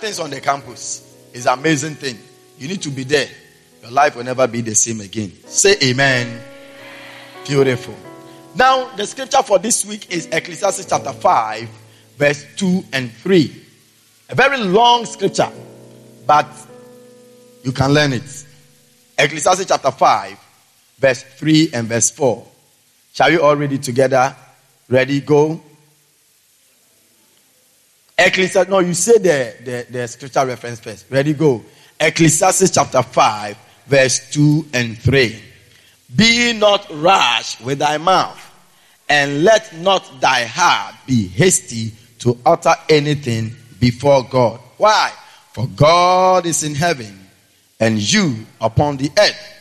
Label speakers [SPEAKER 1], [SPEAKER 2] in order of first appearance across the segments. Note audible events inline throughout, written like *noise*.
[SPEAKER 1] things on the campus. An amazing thing. You need to be there. Your life will never be the same again. Say amen. Beautiful. Now, the scripture for this week is Ecclesiastes chapter 5, verse 2 and 3. A very long scripture, but you can learn it. Ecclesiastes chapter 5, verse 3 and verse 4. Shall we all read it together? Ready, go. Ecclesiastes, no, you say the, the, the scripture reference first. Ready, go. Ecclesiastes chapter 5, verse 2 and 3. Be not rash with thy mouth, and let not thy heart be hasty to utter anything before God. Why? For God is in heaven, and you upon the earth.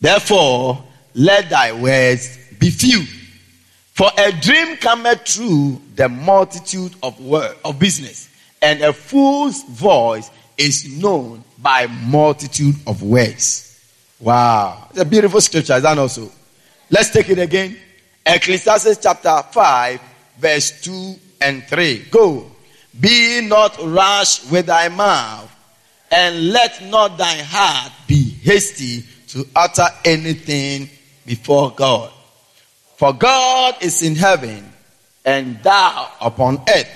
[SPEAKER 1] Therefore, let thy words be few. For a dream cometh through the multitude of word of business, and a fool's voice is known by multitude of words. Wow. It's a beautiful scripture, is that also? Let's take it again. Ecclesiastes chapter 5, verse 2 and 3. Go. Be not rash with thy mouth, and let not thy heart be hasty to utter anything before God. For God is in heaven, and thou upon earth.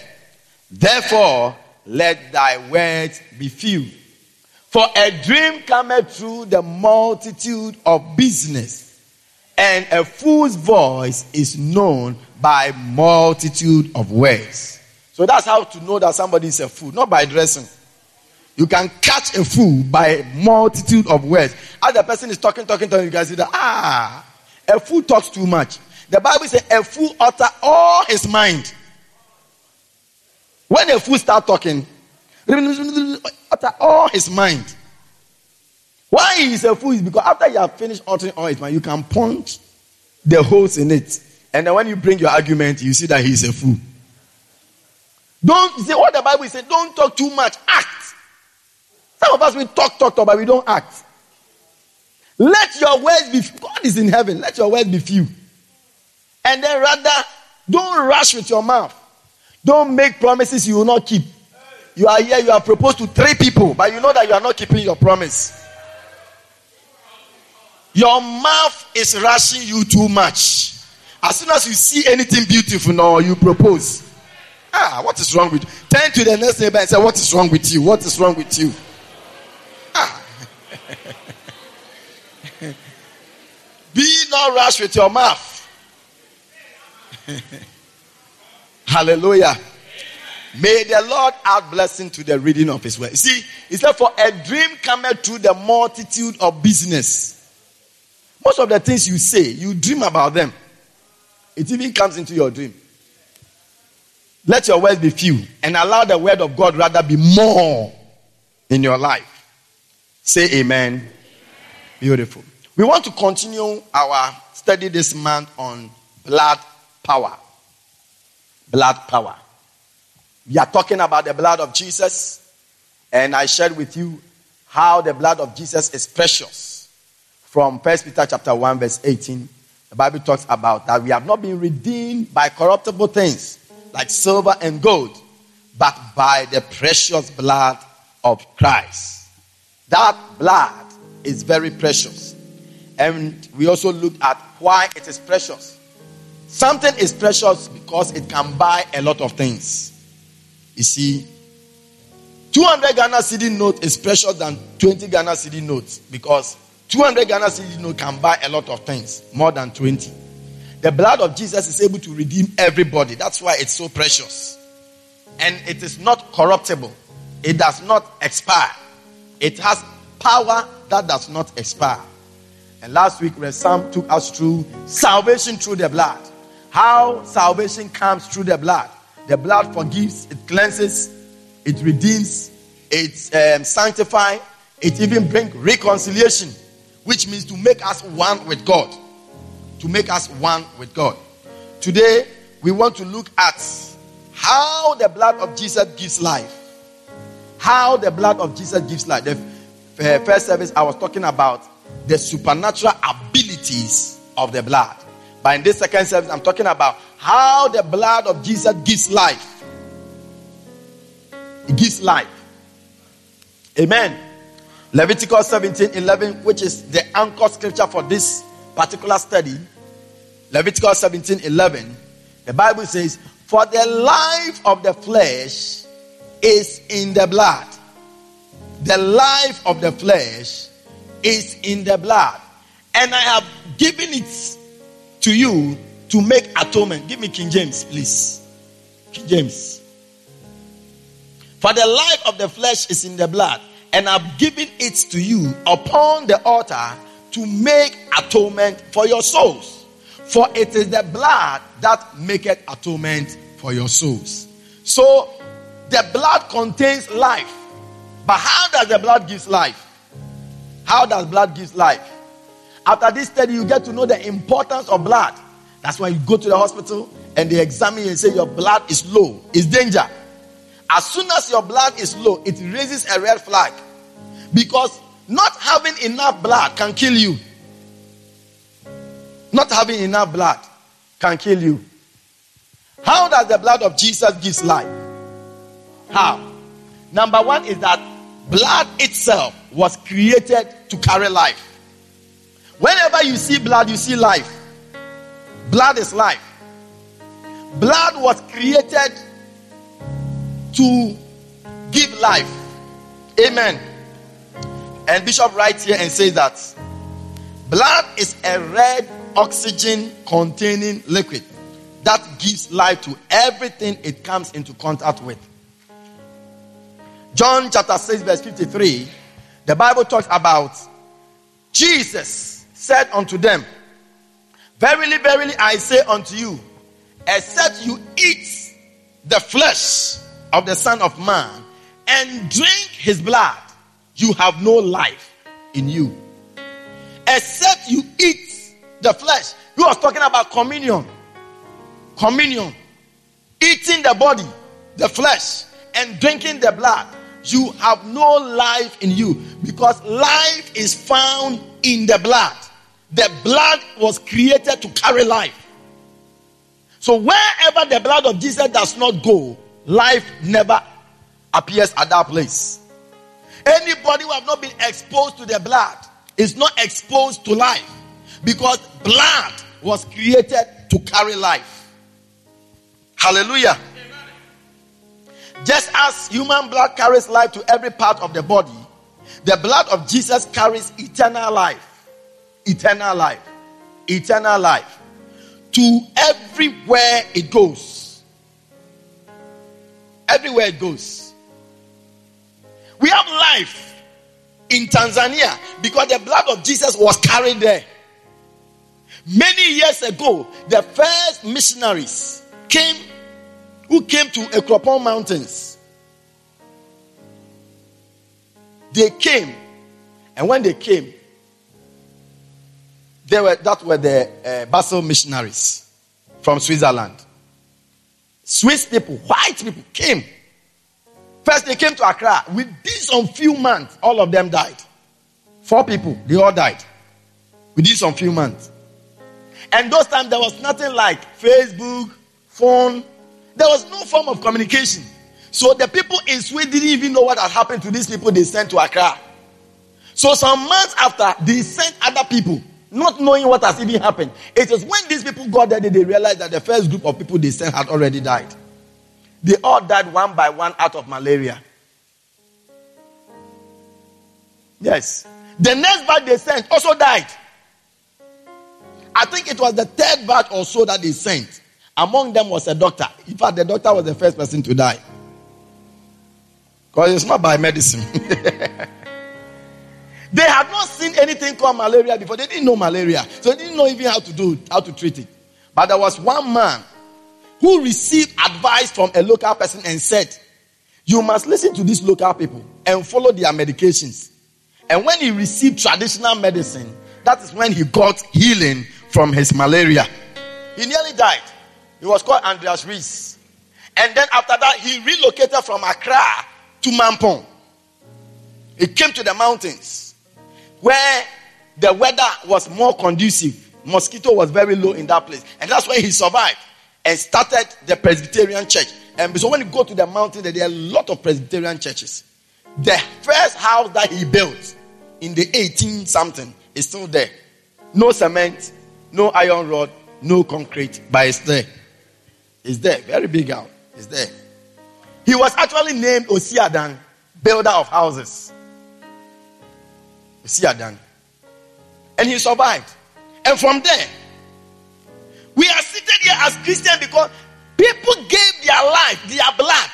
[SPEAKER 1] Therefore, let thy words be few. For a dream cometh through the multitude of business, and a fool's voice is known by multitude of words. So that's how to know that somebody is a fool, not by dressing. You can catch a fool by multitude of words. As the person is talking, talking, talking, you guys see that ah, a fool talks too much. The Bible says a fool utter all his mind. When a fool start talking, utter all his mind. Why he is a fool is because after you have finished uttering all his mind, you can punch the holes in it. And then when you bring your argument, you see that he is a fool. Don't say what the Bible says, don't talk too much, act. Some of us we talk, talk, talk, but we don't act. Let your words be God is in heaven, let your words be few. And then rather, don't rush with your mouth. Don't make promises you will not keep. You are here, you are proposed to three people, but you know that you are not keeping your promise. Your mouth is rushing you too much. As soon as you see anything beautiful, now you propose. Ah, what is wrong with you? Turn to the next neighbor and say, What is wrong with you? What is wrong with you? Ah. *laughs* Be not rash with your mouth. *laughs* Hallelujah. May the Lord add blessing to the reading of his word. See, he said, For a dream cometh through the multitude of business. Most of the things you say, you dream about them. It even comes into your dream. Let your words be few and allow the word of God rather be more in your life. Say amen. amen. Beautiful. We want to continue our study this month on blood power. Blood power. We are talking about the blood of Jesus, and I shared with you how the blood of Jesus is precious. From First Peter chapter 1, verse 18, the Bible talks about that we have not been redeemed by corruptible things like silver and gold, but by the precious blood of Christ. That blood is very precious. And we also looked at why it is precious. Something is precious because it can buy a lot of things. You see, 200 Ghana cedi note is precious than 20 Ghana cedi notes because 200 Ghana cedi note can buy a lot of things, more than 20. The blood of Jesus is able to redeem everybody. That's why it's so precious. And it is not corruptible. It does not expire. It has power that does not expire. And last week, Sam took us through salvation through the blood. How salvation comes through the blood. The blood forgives, it cleanses, it redeems, it um, sanctifies, it even brings reconciliation, which means to make us one with God. To make us one with God. Today, we want to look at how the blood of Jesus gives life. How the blood of Jesus gives life. The uh, first service, I was talking about the supernatural abilities of the blood. But in this second service, I'm talking about how the blood of Jesus gives life. It gives life. Amen. Leviticus 17 11, which is the anchor scripture for this particular study. Leviticus 17 11, the Bible says, For the life of the flesh is in the blood. The life of the flesh is in the blood. And I have given it to you to make atonement. Give me King James, please. King James. For the life of the flesh is in the blood, and I've given it to you upon the altar to make atonement for your souls. For it is the blood that maketh atonement for your souls. So the blood contains life. But how does the blood give life? How does blood give life? After this study, you get to know the importance of blood. That's why you go to the hospital and they examine you and say your blood is low. It's danger. As soon as your blood is low, it raises a red flag. Because not having enough blood can kill you. Not having enough blood can kill you. How does the blood of Jesus give life? How? Number one is that blood itself was created to carry life. Whenever you see blood, you see life. Blood is life. Blood was created to give life. Amen. And Bishop writes here and says that blood is a red oxygen containing liquid that gives life to everything it comes into contact with. John chapter 6, verse 53, the Bible talks about Jesus said unto them, Verily, verily, I say unto you, except you eat the flesh of the Son of Man and drink his blood, you have no life in you. Except you eat the flesh. He was talking about communion. Communion. Eating the body, the flesh, and drinking the blood. You have no life in you because life is found in the blood. The blood was created to carry life. So wherever the blood of Jesus does not go, life never appears at that place. Anybody who have not been exposed to the blood is not exposed to life because blood was created to carry life. Hallelujah. Just as human blood carries life to every part of the body, the blood of Jesus carries eternal life. Eternal life. Eternal life. To everywhere it goes. Everywhere it goes. We have life in Tanzania because the blood of Jesus was carried there. Many years ago, the first missionaries came who came to Akropong Mountains. They came, and when they came, they were that were the uh, Basel missionaries from Switzerland. Swiss people, white people came. First, they came to Accra. Within some few months, all of them died. Four people, they all died. Within some few months. And those times, there was nothing like Facebook, phone. There was no form of communication. So the people in Sweden didn't even know what had happened to these people they sent to Accra. So some months after, they sent other people, not knowing what has even happened. It was when these people got there that they realized that the first group of people they sent had already died. They all died one by one out of malaria. Yes. The next batch they sent also died. I think it was the third batch or so that they sent. Among them was a doctor. In fact, the doctor was the first person to die. Because it's not by medicine. *laughs* they had not seen anything called malaria before. They didn't know malaria. So they didn't know even how to do how to treat it. But there was one man who received advice from a local person and said, You must listen to these local people and follow their medications. And when he received traditional medicine, that is when he got healing from his malaria. He nearly died. He was called Andreas Riis. And then after that, he relocated from Accra to Mampong. He came to the mountains where the weather was more conducive. Mosquito was very low in that place. And that's where he survived and started the Presbyterian church. And so when you go to the mountain, there are a lot of Presbyterian churches. The first house that he built in the 18 something is still there. No cement, no iron rod, no concrete, but it's there. It's there. Very big house. It's there. He was actually named Osiadan, builder of houses. Osiadan. And he survived. And from there, we are seated here as Christians because people gave their life, their blood.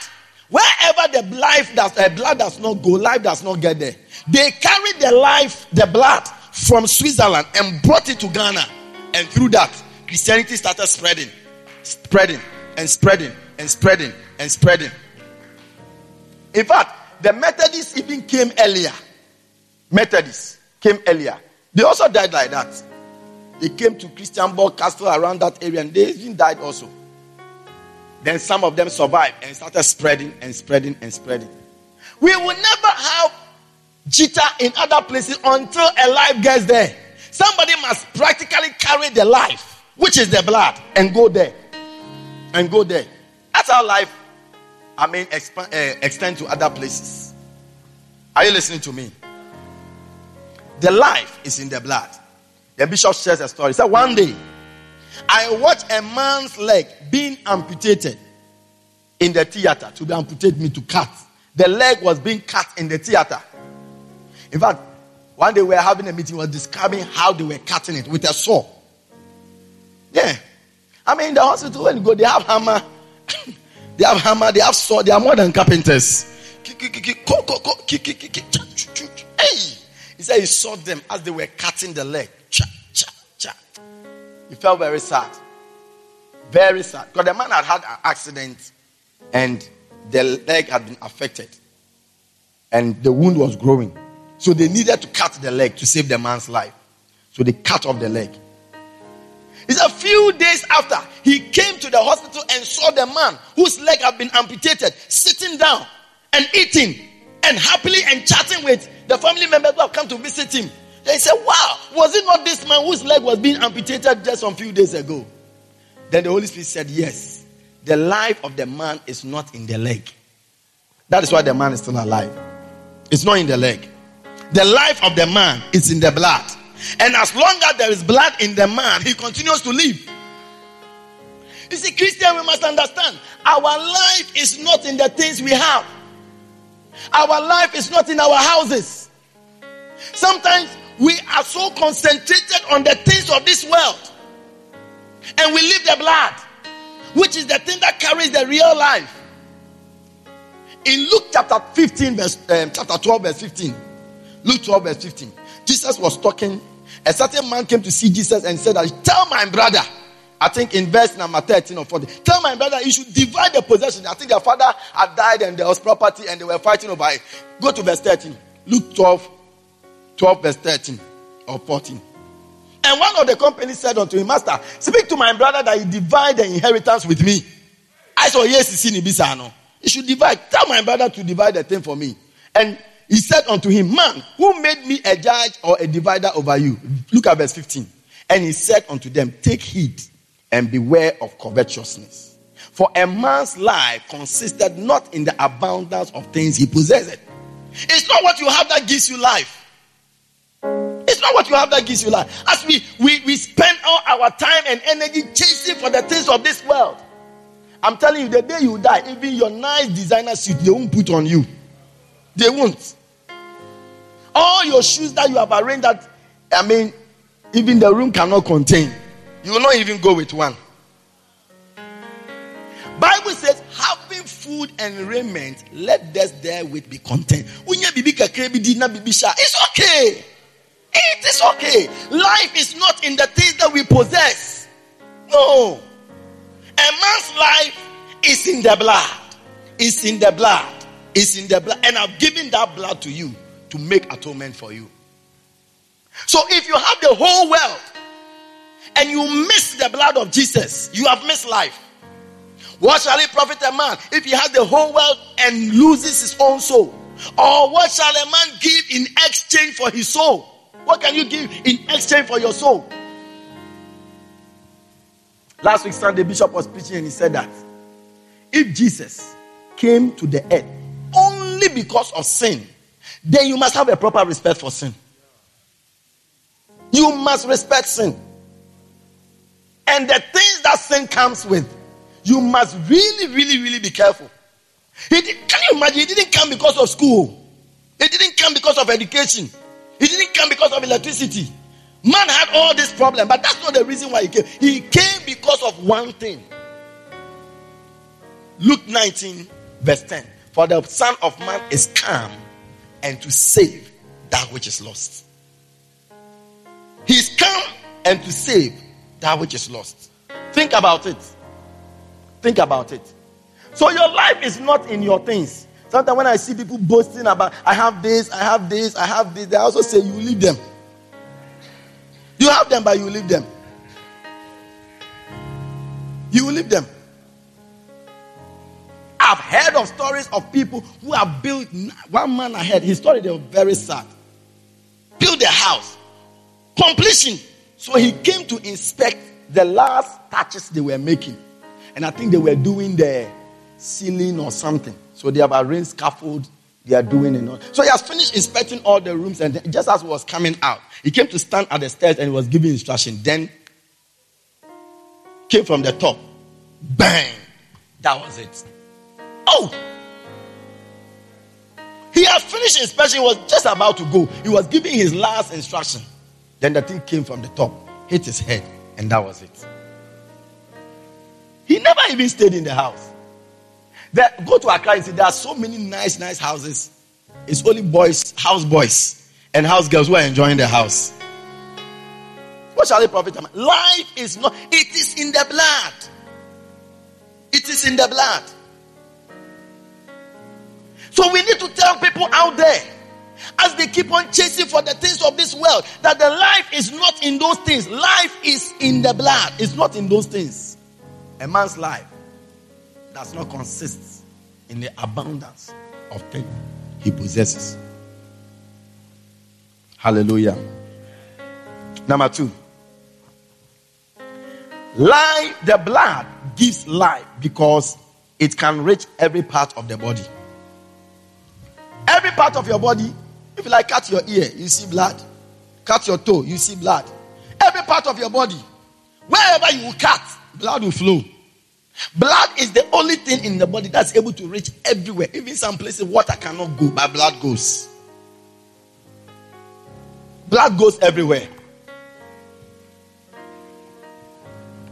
[SPEAKER 1] Wherever the life does, uh, blood does not go, life does not get there. They carried the life, the blood from Switzerland and brought it to Ghana. And through that, Christianity started spreading, spreading, and spreading, and spreading, and spreading. In fact, the Methodists even came earlier. Methodists came earlier. They also died like that. They came to Christiansborg Castle around that area and they even died also. Then some of them survived and started spreading and spreading and spreading. We will never have jitter in other places until a life gets there. Somebody must practically carry the life, which is the blood, and go there. And go there. That's how life, I mean, expand, uh, extend to other places. Are you listening to me? The life is in the blood. The bishop shares a story. He said, One day, I watched a man's leg being amputated in the theater to be amputated, me to cut. The leg was being cut in the theater. In fact, one day we were having a meeting, was describing how they were cutting it with a saw. Yeah. I mean, in the hospital, when you go, they have hammer, *laughs* they have hammer, they have saw, they are more than carpenters. He said he saw them as they were cutting the leg. Cha, cha, cha. He felt very sad. Very sad. Because the man had had an accident and the leg had been affected. And the wound was growing. So they needed to cut the leg to save the man's life. So they cut off the leg. It's a few days after he came to the hospital and saw the man whose leg had been amputated sitting down and eating and happily and chatting with the family members who have come to visit him. They said, Wow, was it not this man whose leg was being amputated just some few days ago? Then the Holy Spirit said, Yes, the life of the man is not in the leg. That is why the man is still alive. It's not in the leg. The life of the man is in the blood. And as long as there is blood in the man, he continues to live. You see, Christian, we must understand our life is not in the things we have, our life is not in our houses. Sometimes we are so concentrated on the things of this world and we leave the blood, which is the thing that carries the real life. In Luke chapter 15, verse um, chapter 12, verse 15. Luke 12, verse 15. Jesus was talking. A certain man came to see Jesus and said, "I Tell my brother. I think in verse number 13 or 14. Tell my brother he should divide the possession. I think their father had died and there was property and they were fighting over it. Go to verse 13. Luke 12, 12, verse 13 or 14. And one of the companies said unto him, Master, speak to my brother that he divide the inheritance with me. I saw yes, seen in Bissano. he should divide. Tell my brother to divide the thing for me. And he said unto him, Man, who made me a judge or a divider over you? Look at verse 15. And he said unto them, Take heed and beware of covetousness. For a man's life consisted not in the abundance of things he possessed. It's not what you have that gives you life. It's not what you have that gives you life. As we, we, we spend all our time and energy chasing for the things of this world. I'm telling you, the day you die, even your nice designer suit, they won't put on you. They won't. All your shoes that you have arranged that, I mean, even the room cannot contain. You will not even go with one. Bible says, having food and raiment, let this therewith be content. It's okay. It is okay. Life is not in the things that we possess. No. A man's life is in the blood. It's in the blood. It's in the blood. And I've given that blood to you to make atonement for you. So if you have the whole world and you miss the blood of Jesus, you have missed life. What shall it profit a man if he has the whole world and loses his own soul? Or what shall a man give in exchange for his soul? What can you give in exchange for your soul? Last week, Sunday, Bishop was preaching and he said that if Jesus came to the earth only because of sin, then you must have a proper respect for sin. You must respect sin. And the things that sin comes with, you must really, really, really be careful. He did, can you imagine? He didn't come because of school. He didn't come because of education. He didn't come because of electricity. Man had all this problem, but that's not the reason why he came. He came because of one thing. Luke 19, verse 10. For the Son of Man is come and to save that which is lost. He's come and to save that which is lost. Think about it. Think about it. So your life is not in your things. Sometimes when I see people boasting about, I have this, I have this, I have this, they also say, you leave them. You have them, but you leave them. You leave them. I've heard of stories of people who have built one man ahead. His story, they were very sad. Build a house, completion. So he came to inspect the last touches they were making. And I think they were doing the ceiling or something. So they have arranged scaffold. They are doing it. All. So he has finished inspecting all the rooms, and just as he was coming out, he came to stand at the stairs and was giving instruction. Then came from the top. Bang! That was it. Oh! He had finished inspection, he was just about to go. He was giving his last instruction. Then the thing came from the top, hit his head, and that was it. He never even stayed in the house. There, go to Accra and see there are so many nice, nice houses. It's only boys, house boys, and house girls who are enjoying the house. What shall it profit? Life is not, it is in the blood. It is in the blood. So we need to tell people out there as they keep on chasing for the things of this world that the life is not in those things. Life is in the blood, it's not in those things. A man's life does not consist in the abundance of things he possesses. Hallelujah. Number two. Life, the blood gives life because it can reach every part of the body. Every part of your body, if you like cut your ear, you see blood. Cut your toe, you see blood. Every part of your body, wherever you cut, blood will flow. Blood is the only thing in the body that's able to reach everywhere. Even some places water cannot go, but blood goes. Blood goes everywhere.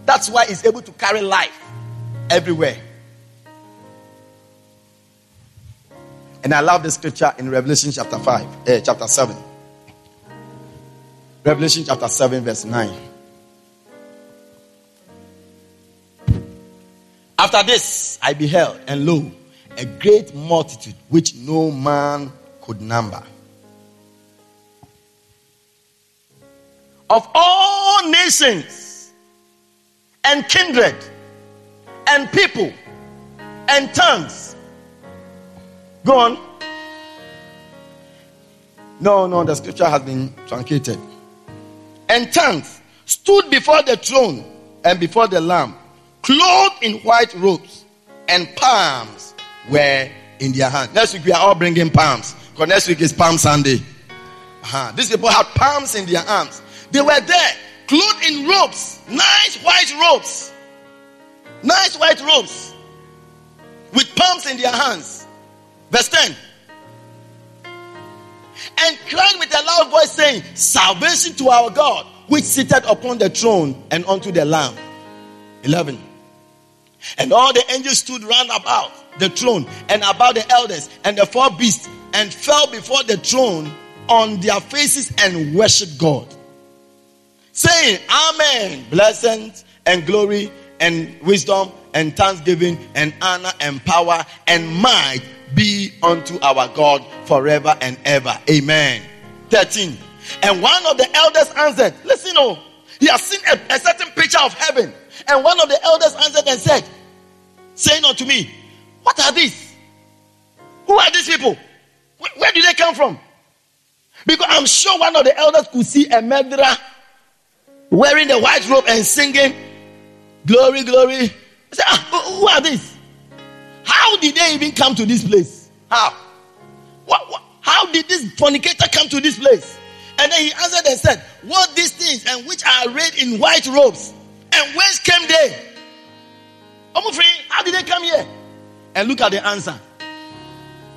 [SPEAKER 1] That's why it's able to carry life everywhere. And I love the scripture in Revelation chapter 5, eh, chapter 7. Revelation chapter 7, verse 9. After this, I beheld, and lo, a great multitude which no man could number. Of all nations and kindred and people and tongues. Go on. No, no, the scripture has been truncated. And tongues stood before the throne and before the Lamb clothed in white robes, and palms were in their hands. Next week we are all bringing palms because next week is Palm Sunday. Uh-huh. These people had palms in their arms. They were there, clothed in robes, nice white robes, nice white robes, with palms in their hands. Verse 10 and cried with a loud voice, saying, Salvation to our God, which sitteth upon the throne and unto the Lamb. 11. And all the angels stood round about the throne and about the elders and the four beasts and fell before the throne on their faces and worshiped God, saying, Amen. Blessing and glory and wisdom and thanksgiving and honor and power and might be unto our God forever and ever. Amen. 13. And one of the elders answered, Listen, oh, he has seen a, a certain picture of heaven. And one of the elders answered and said, saying unto me, What are these? Who are these people? Where, where do they come from? Because I'm sure one of the elders could see a murderer wearing the white robe and singing, Glory, glory. Said, ah, Who are these? How did they even come to this place? How? What, what, how did this fornicator come to this place? And then he answered and said, What these things and which are arrayed in white robes? And whence came they? How did they come here? And look at the answer.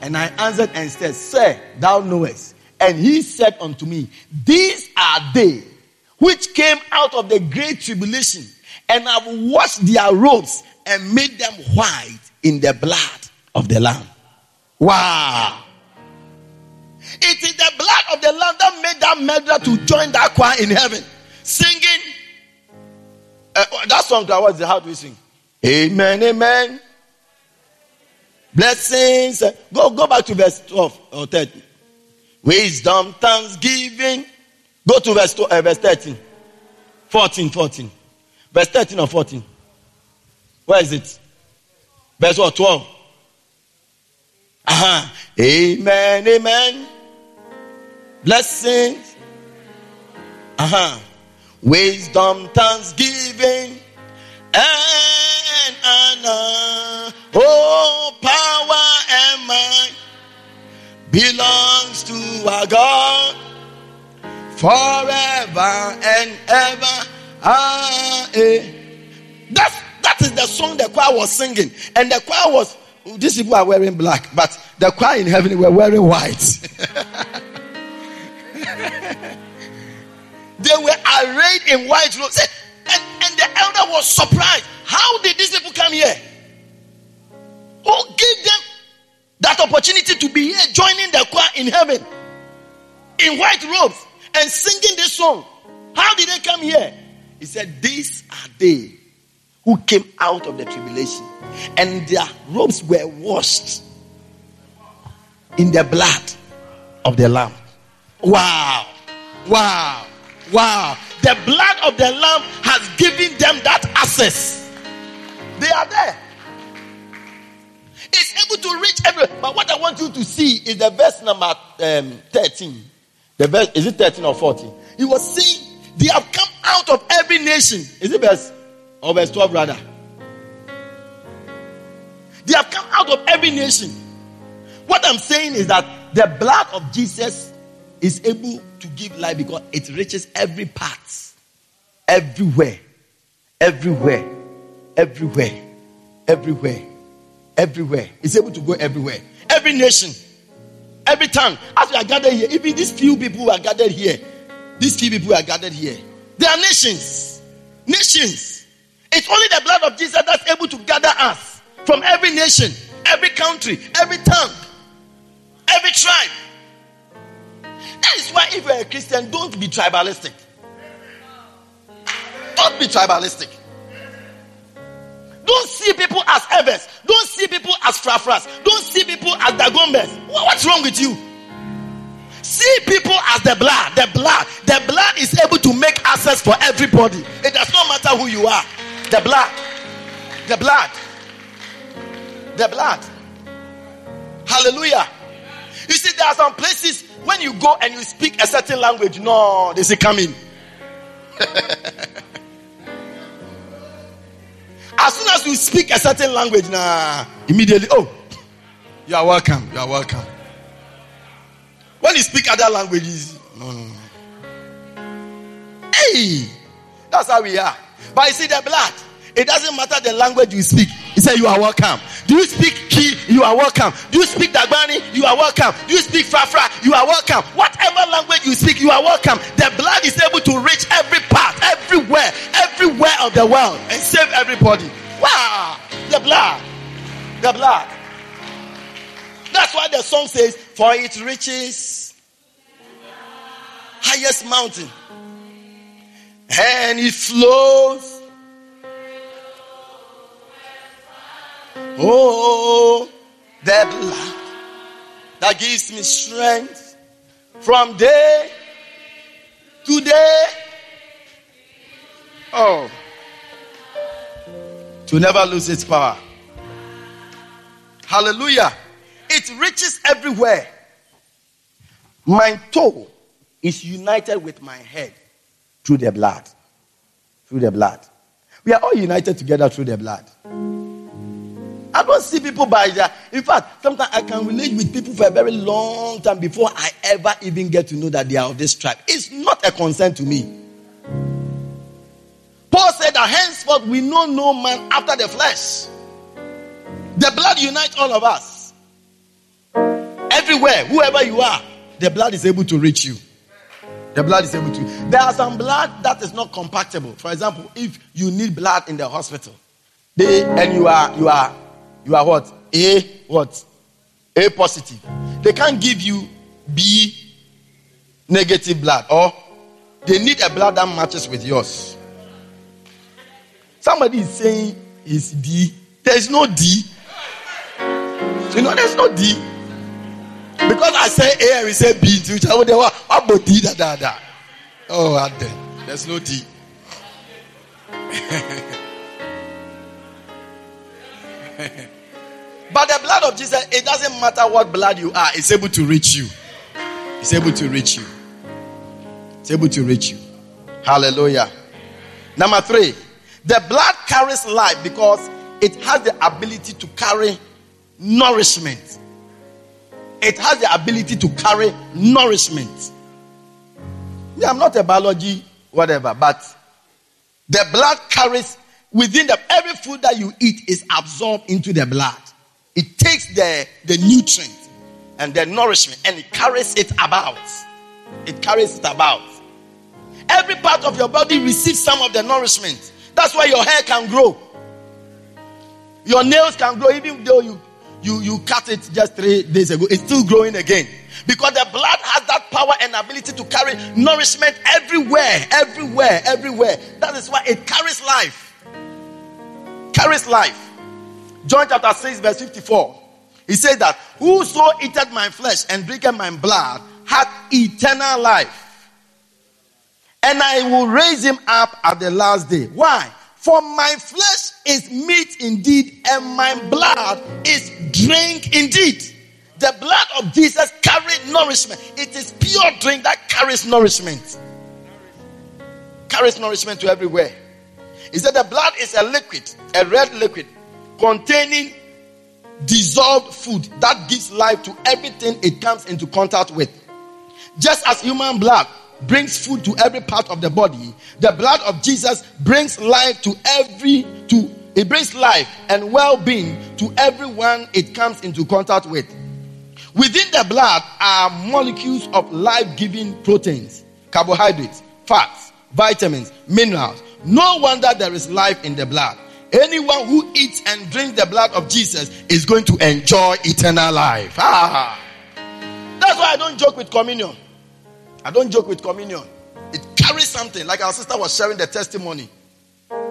[SPEAKER 1] And I answered and said, Sir, thou knowest. And he said unto me, These are they which came out of the great tribulation and have washed their robes and made them white in the blood of the Lamb. Wow. It is the blood of the Lamb that made that murderer to join that choir in heaven, singing. Uh, that song, what's the, how do we sing? Amen, amen. Blessings. Go, go back to verse 12 or 13. Wisdom, thanksgiving. Go to verse, 12, uh, verse 13. 14, 14. Verse 13 or 14. Where is it? Verse what? 12. Uh-huh. Amen, amen. Blessings. Uh-huh. Wisdom, thanksgiving, and honor. Oh, power and might belongs to our God forever and ever. Ah, eh. That's, that is the song the choir was singing. And the choir was, these people are wearing black, but the choir in heaven were wearing white. *laughs* they were arrayed in white robes. And, and the elder was surprised. How did these people come here? Who gave them that opportunity to be here joining the choir in heaven in white robes and singing this song? How did they come here? He said, These are they who came out of the tribulation, and their robes were washed in the blood of the Lamb. Wow! Wow! Wow! The blood of the Lamb has given them that access. They are there. It's able to reach everywhere. But what I want you to see is the verse number um, 13. The verse, is it 13 or 14? He was saying they have come out of every nation. Is it verse or verse 12 rather? They have come out of every nation. What I'm saying is that the blood of Jesus is able to give life because it reaches every part, everywhere, everywhere, everywhere, everywhere, everywhere. It's able to go everywhere. Every nation, every tongue. As we are gathered here, even these few people who are gathered here, these few people who are gathered here, they are nations. Nations. It's only the blood of Jesus that's able to gather us from every nation, every country, every tongue, every tribe. That is why, if you're a Christian, don't be tribalistic. Don't be tribalistic. Don't see people as Ewes. Don't see people as Frafras. Don't see people as Dagombes. What's wrong with you? See people as the blood. The blood. The blood is able to make access for everybody. It does not matter who you are. The blood. The blood. The blood. Hallelujah. You see, there are some places when you go and you speak a certain language, no, they say come in. *laughs* as soon as you speak a certain language, nah, immediately, oh, you are welcome. You are welcome. When you speak other languages, no, no, no. Hey, that's how we are. But you see the blood. It doesn't matter the language you speak. He said, You are welcome. Do you speak Ki? You are welcome. Do you speak Dagbani? You are welcome. Do you speak Frafra? You are welcome. Whatever language you speak, you are welcome. The blood is able to reach every part, everywhere, everywhere of the world and save everybody. Wow! The blood. The blood. That's why the song says, For it reaches highest mountain and it flows Oh, that blood that gives me strength from day to day. Oh, to never lose its power. Hallelujah. It reaches everywhere. My toe is united with my head through the blood. Through their blood. We are all united together through their blood. I don't see people by their. In fact, sometimes I can relate with people for a very long time before I ever even get to know that they are of this tribe. It's not a concern to me. Paul said that henceforth we know no man after the flesh. The blood unites all of us. Everywhere, whoever you are, the blood is able to reach you. The blood is able to. There are some blood that is not compatible. For example, if you need blood in the hospital, they and you are you are you are what A what A positive. They can't give you B negative blood, or they need a blood that matches with yours. Somebody is saying is D. There's no D. You know, there's no D. Because I say A and we say B to each other. What about D? Da, da, da. Oh, there's no D. *laughs* but the blood of Jesus, it doesn't matter what blood you are, it's able to reach you. It's able to reach you. It's able to reach you. Hallelujah. Number three, the blood carries life because it has the ability to carry nourishment. It has the ability to carry nourishment. Yeah, I'm not a biology, whatever, but the blood carries within the every food that you eat is absorbed into the blood. It takes the, the nutrient and the nourishment and it carries it about. It carries it about. Every part of your body receives some of the nourishment. That's why your hair can grow. Your nails can grow, even though you, you, you cut it just three days ago. It's still growing again. Because the blood has that power and ability to carry nourishment everywhere, everywhere, everywhere. That is why it carries life. Carries life. John chapter 6, verse 54. He says that whoso eateth my flesh and drinketh my blood hath eternal life. And I will raise him up at the last day. Why? For my flesh is meat indeed, and my blood is drink indeed. The blood of Jesus carries nourishment. It is pure drink that carries nourishment. Carries nourishment to everywhere. He said the blood is a liquid, a red liquid, containing dissolved food that gives life to everything it comes into contact with. Just as human blood brings food to every part of the body, the blood of Jesus brings life to every to it brings life and well-being to everyone it comes into contact with. Within the blood are molecules of life-giving proteins, carbohydrates, fats, vitamins, minerals. No wonder there is life in the blood. Anyone who eats and drinks the blood of Jesus is going to enjoy eternal life. Ah. That's why I don't joke with communion. I don't joke with communion. It carries something. Like our sister was sharing the testimony.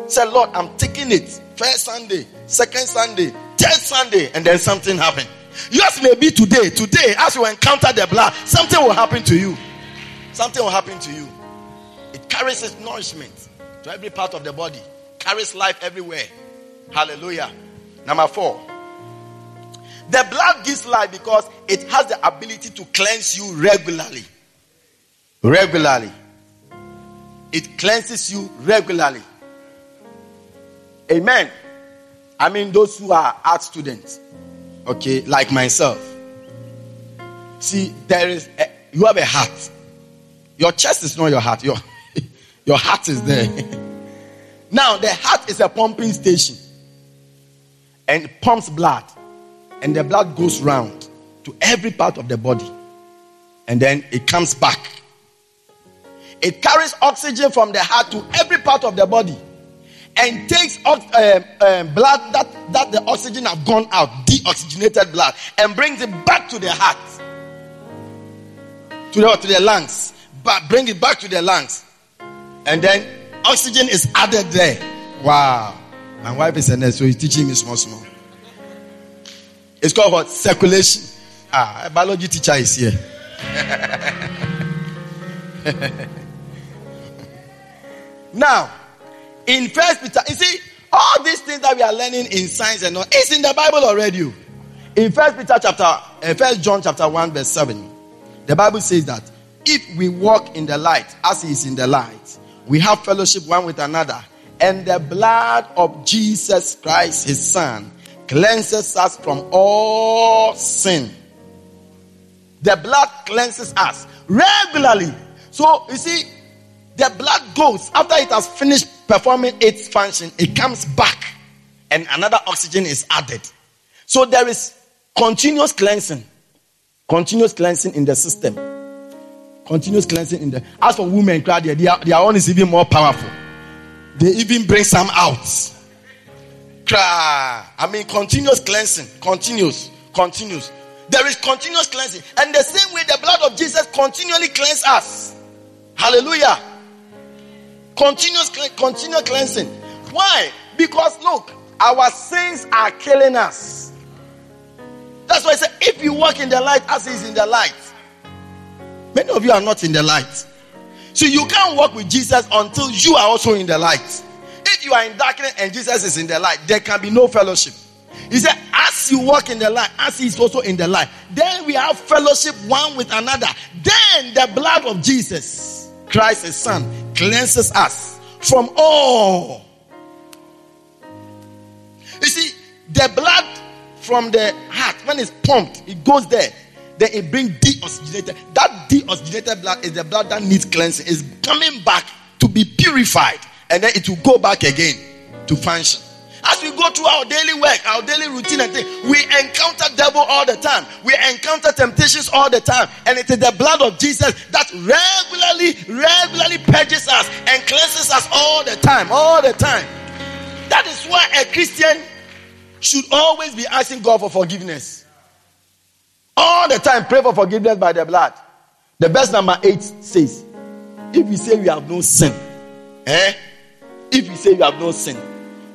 [SPEAKER 1] Said, Lord, I'm taking it. First Sunday, second Sunday, third Sunday, and then something happened. Yours may be today. Today, as you encounter the blood, something will happen to you. Something will happen to you. It carries its nourishment to every part of the body, carries life everywhere. Hallelujah. Number four. The blood gives life because it has the ability to cleanse you regularly regularly. It cleanses you regularly. Amen. I mean, those who are art students, okay, like myself. See, there is, a, you have a heart. Your chest is not your heart. Your, *laughs* your heart is there. *laughs* now, the heart is a pumping station and pumps blood, and the blood goes round to every part of the body, and then it comes back it carries oxygen from the heart to every part of the body and takes um, um, blood that, that the oxygen have gone out, deoxygenated blood, and brings it back to the heart, to the, to the lungs, but bring it back to the lungs. And then oxygen is added there. Wow. My wife is a nurse, so he's teaching me small, small. It's called what? Circulation. Ah, a biology teacher is here. *laughs* Now, in First Peter, you see, all these things that we are learning in science and all, it's in the Bible already. Oh. In First Peter chapter, uh, First John chapter one verse seven, the Bible says that if we walk in the light as He is in the light, we have fellowship one with another, and the blood of Jesus Christ, His Son, cleanses us from all sin. The blood cleanses us regularly. So you see, the blood goes after it has finished performing its function, it comes back and another oxygen is added. So there is continuous cleansing. Continuous cleansing in the system. Continuous cleansing in the. As for women, their, their own is even more powerful. They even bring some out. I mean, continuous cleansing. Continuous. Continuous. There is continuous cleansing. And the same way the blood of Jesus continually cleanses us. Hallelujah. Continuous, continuous cleansing. Why? Because look, our sins are killing us. That's why I say, if you walk in the light as is in the light, many of you are not in the light. So you can't walk with Jesus until you are also in the light. If you are in darkness and Jesus is in the light, there can be no fellowship. He said, as you walk in the light, as He is also in the light, then we have fellowship one with another. Then the blood of Jesus, Christ His Son, cleanses us from all. You see, the blood from the heart, when it's pumped, it goes there. Then it brings deoxygenated. That deoxygenated blood is the blood that needs cleansing. It's coming back to be purified. And then it will go back again to function. As we go through our daily work, our daily routine and thing, we encounter devil all the time. We encounter temptations all the time. And it is the blood of Jesus that regularly, regularly purges us and cleanses us all the time. All the time. That is why a Christian should always be asking God for forgiveness. All the time, pray for forgiveness by the blood. The verse number 8 says, If you say you have no sin, eh? If you say you have no sin,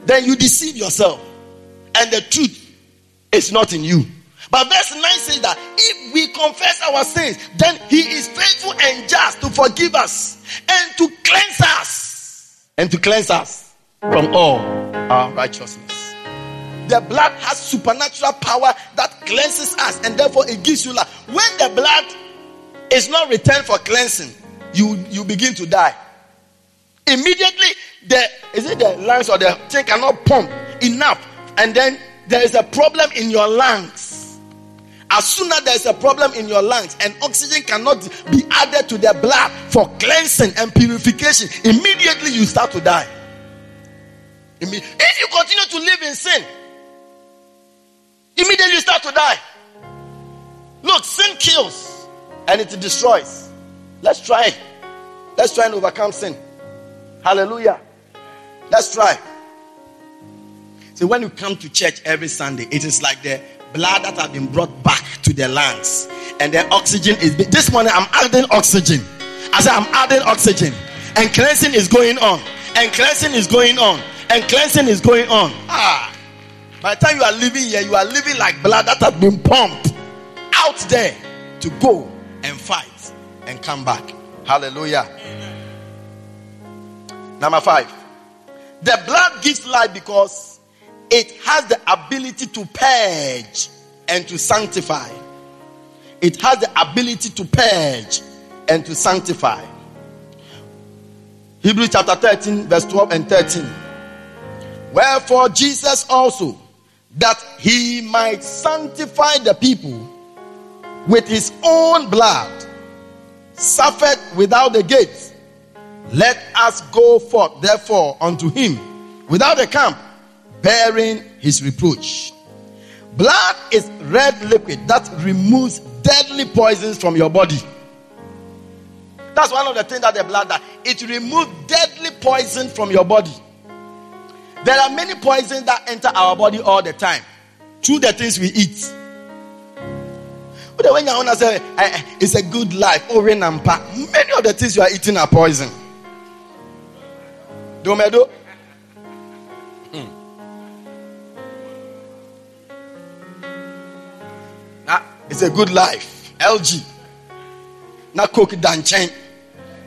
[SPEAKER 1] then you deceive yourself, and the truth is not in you. But verse 9 says that if we confess our sins, then he is faithful and just to forgive us and to cleanse us and to cleanse us from all our righteousness. The blood has supernatural power that cleanses us, and therefore it gives you life. When the blood is not returned for cleansing, you you begin to die. Immediately, the is it the lungs or the thing cannot pump enough, and then there is a problem in your lungs. As soon as there is a problem in your lungs and oxygen cannot be added to the blood for cleansing and purification, immediately you start to die. If you continue to live in sin, Immediately you start to die. Look, sin kills and it destroys. Let's try. Let's try and overcome sin. Hallelujah. Let's try. So when you come to church every Sunday, it is like the blood that has been brought back to the lungs, and the oxygen is. This morning I'm adding oxygen. I said I'm adding oxygen, and cleansing is going on, and cleansing is going on, and cleansing is going on. Ah. By the time you are living here, you are living like blood that has been pumped out there to go and fight and come back. Hallelujah. Number five. The blood gives life because it has the ability to purge and to sanctify. It has the ability to purge and to sanctify. Hebrews chapter 13, verse 12 and 13. Wherefore Jesus also that he might sanctify the people with his own blood, suffered without the gates. Let us go forth, therefore, unto him without a camp, bearing his reproach. Blood is red liquid that removes deadly poisons from your body. That's one of the things that the blood does. It removes deadly poison from your body. There are many poisons that enter our body all the time through the things we eat. But when you say eh, eh, it's a good life, oh, many of the things you are eating are poison. Domedo. Hmm. Now, it's a good life. LG. Now cook danchen.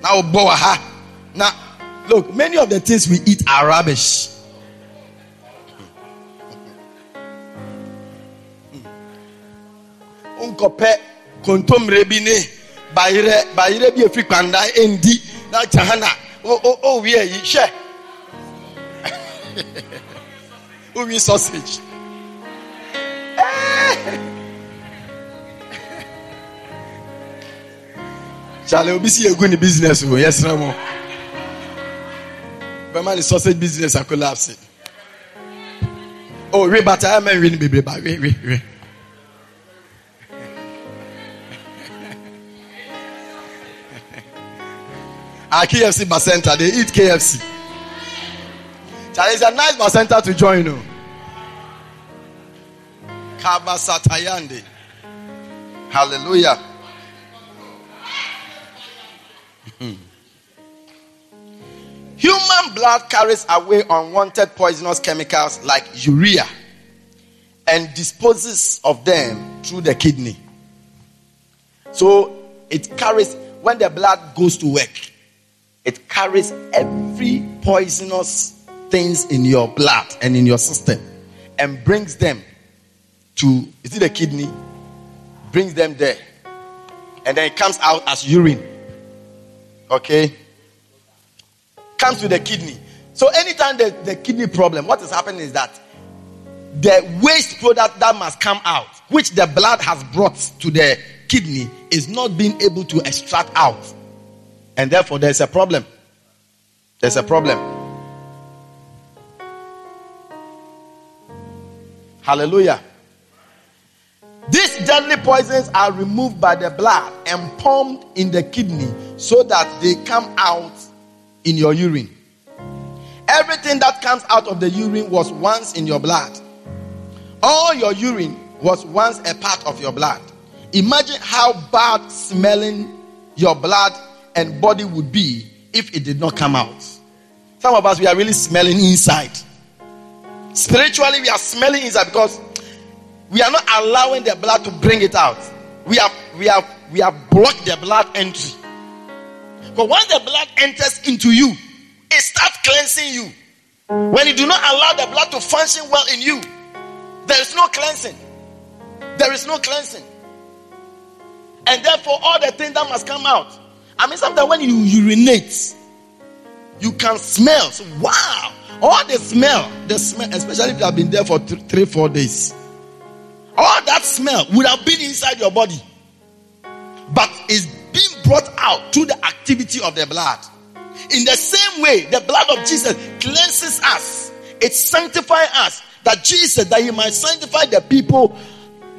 [SPEAKER 1] Now boaha. Now look, many of the things we eat are rubbish. nkɔpɛ kontomire bi ne bayerɛ bayerɛ bi efi kwanda endi na kyahana o o o hwɛ *laughs* o wi sausage Charlie, obi si egu ni business o, yes, Ramo. Bẹ́ẹ̀ma ni sausage business a collapse. Oh, we bata ẹ̀ mẹ́rin ni bèbè bá, we, we, we. Our *laughs* KFC Bacenta, they eat KFC. It's a nice Bacenta to join, oh. you know. Kabasatayande. Hallelujah. Hmm. Human blood carries away unwanted poisonous chemicals like urea and disposes of them through the kidney. So it carries, when the blood goes to work, it carries every poisonous things in your blood and in your system and brings them to, is it the kidney? Brings them there. And then it comes out as urine. Okay? Comes to the kidney. So anytime the, the kidney problem, what is happening is that the waste product that must come out, which the blood has brought to the kidney, is not being able to extract out. And therefore, there's a problem. There's a problem. Hallelujah. These deadly poisons are removed by the blood and pumped in the kidney so that they come out in your urine. Everything that comes out of the urine was once in your blood. All your urine was once a part of your blood. Imagine how bad smelling your blood and body would be if it did not come out. Some of us, we are really smelling inside. Spiritually, we are smelling inside because we are not allowing the blood to bring it out. We have we have we have blocked the blood entry. But once the blood enters into you, it starts cleansing you. When you do not allow the blood to function well in you, there is no cleansing. There is no cleansing. And therefore, all the things that must come out. I mean, sometimes when you urinate, you can smell. So, wow. All the smell, the smell, especially if you have been there for th- three, four days, all that smell would have been inside your body. But it's being brought out through the activity of the blood. In the same way, the blood of Jesus cleanses us, it sanctifies us. That Jesus, that he might sanctify the people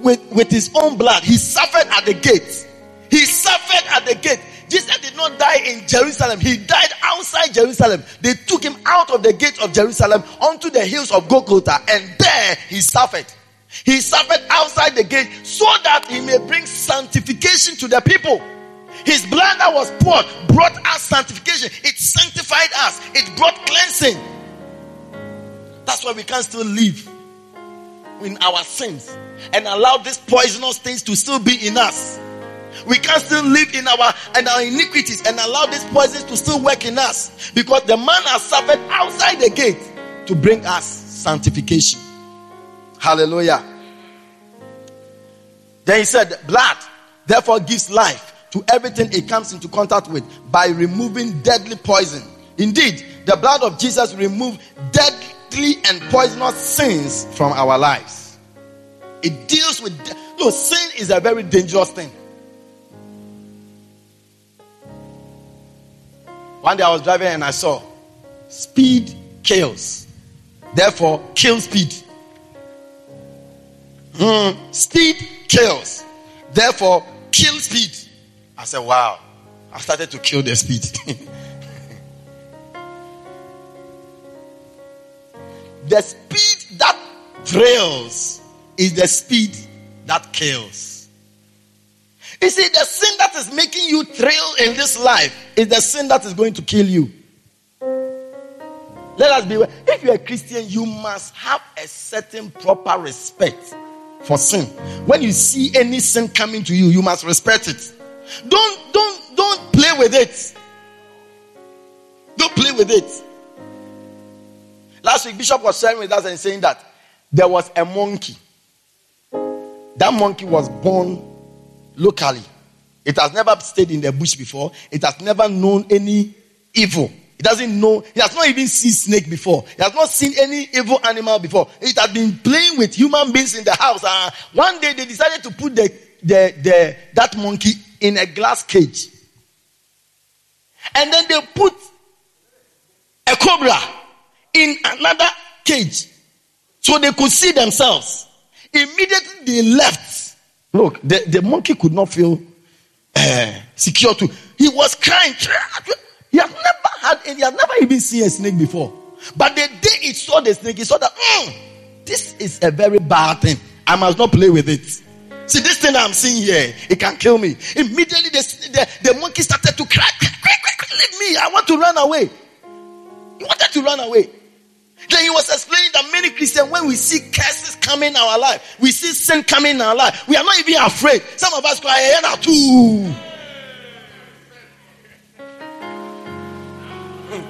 [SPEAKER 1] with, with his own blood. He suffered at the gate. He suffered at the gate. Jesus did not die in Jerusalem. He died outside Jerusalem. They took him out of the gate of Jerusalem onto the hills of Golgotha, and there he suffered. He suffered outside the gate so that he may bring sanctification to the people. His blood that was poured brought us sanctification. It sanctified us. It brought cleansing. That's why we can still live in our sins and allow these poisonous things to still be in us. We can't still live in our in our iniquities and allow these poisons to still work in us because the man has suffered outside the gate to bring us sanctification. Hallelujah. Then he said, Blood therefore gives life to everything it comes into contact with by removing deadly poison. Indeed, the blood of Jesus removed deadly and poisonous sins from our lives. It deals with de- no sin is a very dangerous thing. One day I was driving and I saw speed kills. Therefore, kill speed. Hmm, speed kills. Therefore, kill speed. I said, wow. I started to kill the speed. *laughs* the speed that thrills is the speed that kills. You see, the sin that is making you thrill in this life is the sin that is going to kill you. Let us be. If you're a Christian, you must have a certain proper respect for sin. When you see any sin coming to you, you must respect it. Don't don't don't play with it. Don't play with it. Last week, Bishop was sharing with us and saying that there was a monkey. That monkey was born locally. It has never stayed in the bush before. It has never known any evil It doesn't know. It has not even seen snake before. It has not seen any evil animal before. It has been playing with human beings in the house. Uh, one day they decided to put the, the, the, that monkey in a glass cage. And then they put a cobra in another cage so they could see themselves. Immediately they left. Look, the, the monkey could not feel uh, secure to. He was crying. He has never had he has never even seen a snake before. But the day he saw the snake, he saw that mm, this is a very bad thing. I must not play with it. See, this thing I'm seeing here, it can kill me. Immediately, the, the, the monkey started to cry. Quick, quick, quick, leave me. I want to run away. He wanted to run away. Then he was explaining that many Christians, when we see curses coming in our life, we see sin coming in our life, we are not even afraid. Some of us cry, hey, now too. Hmm.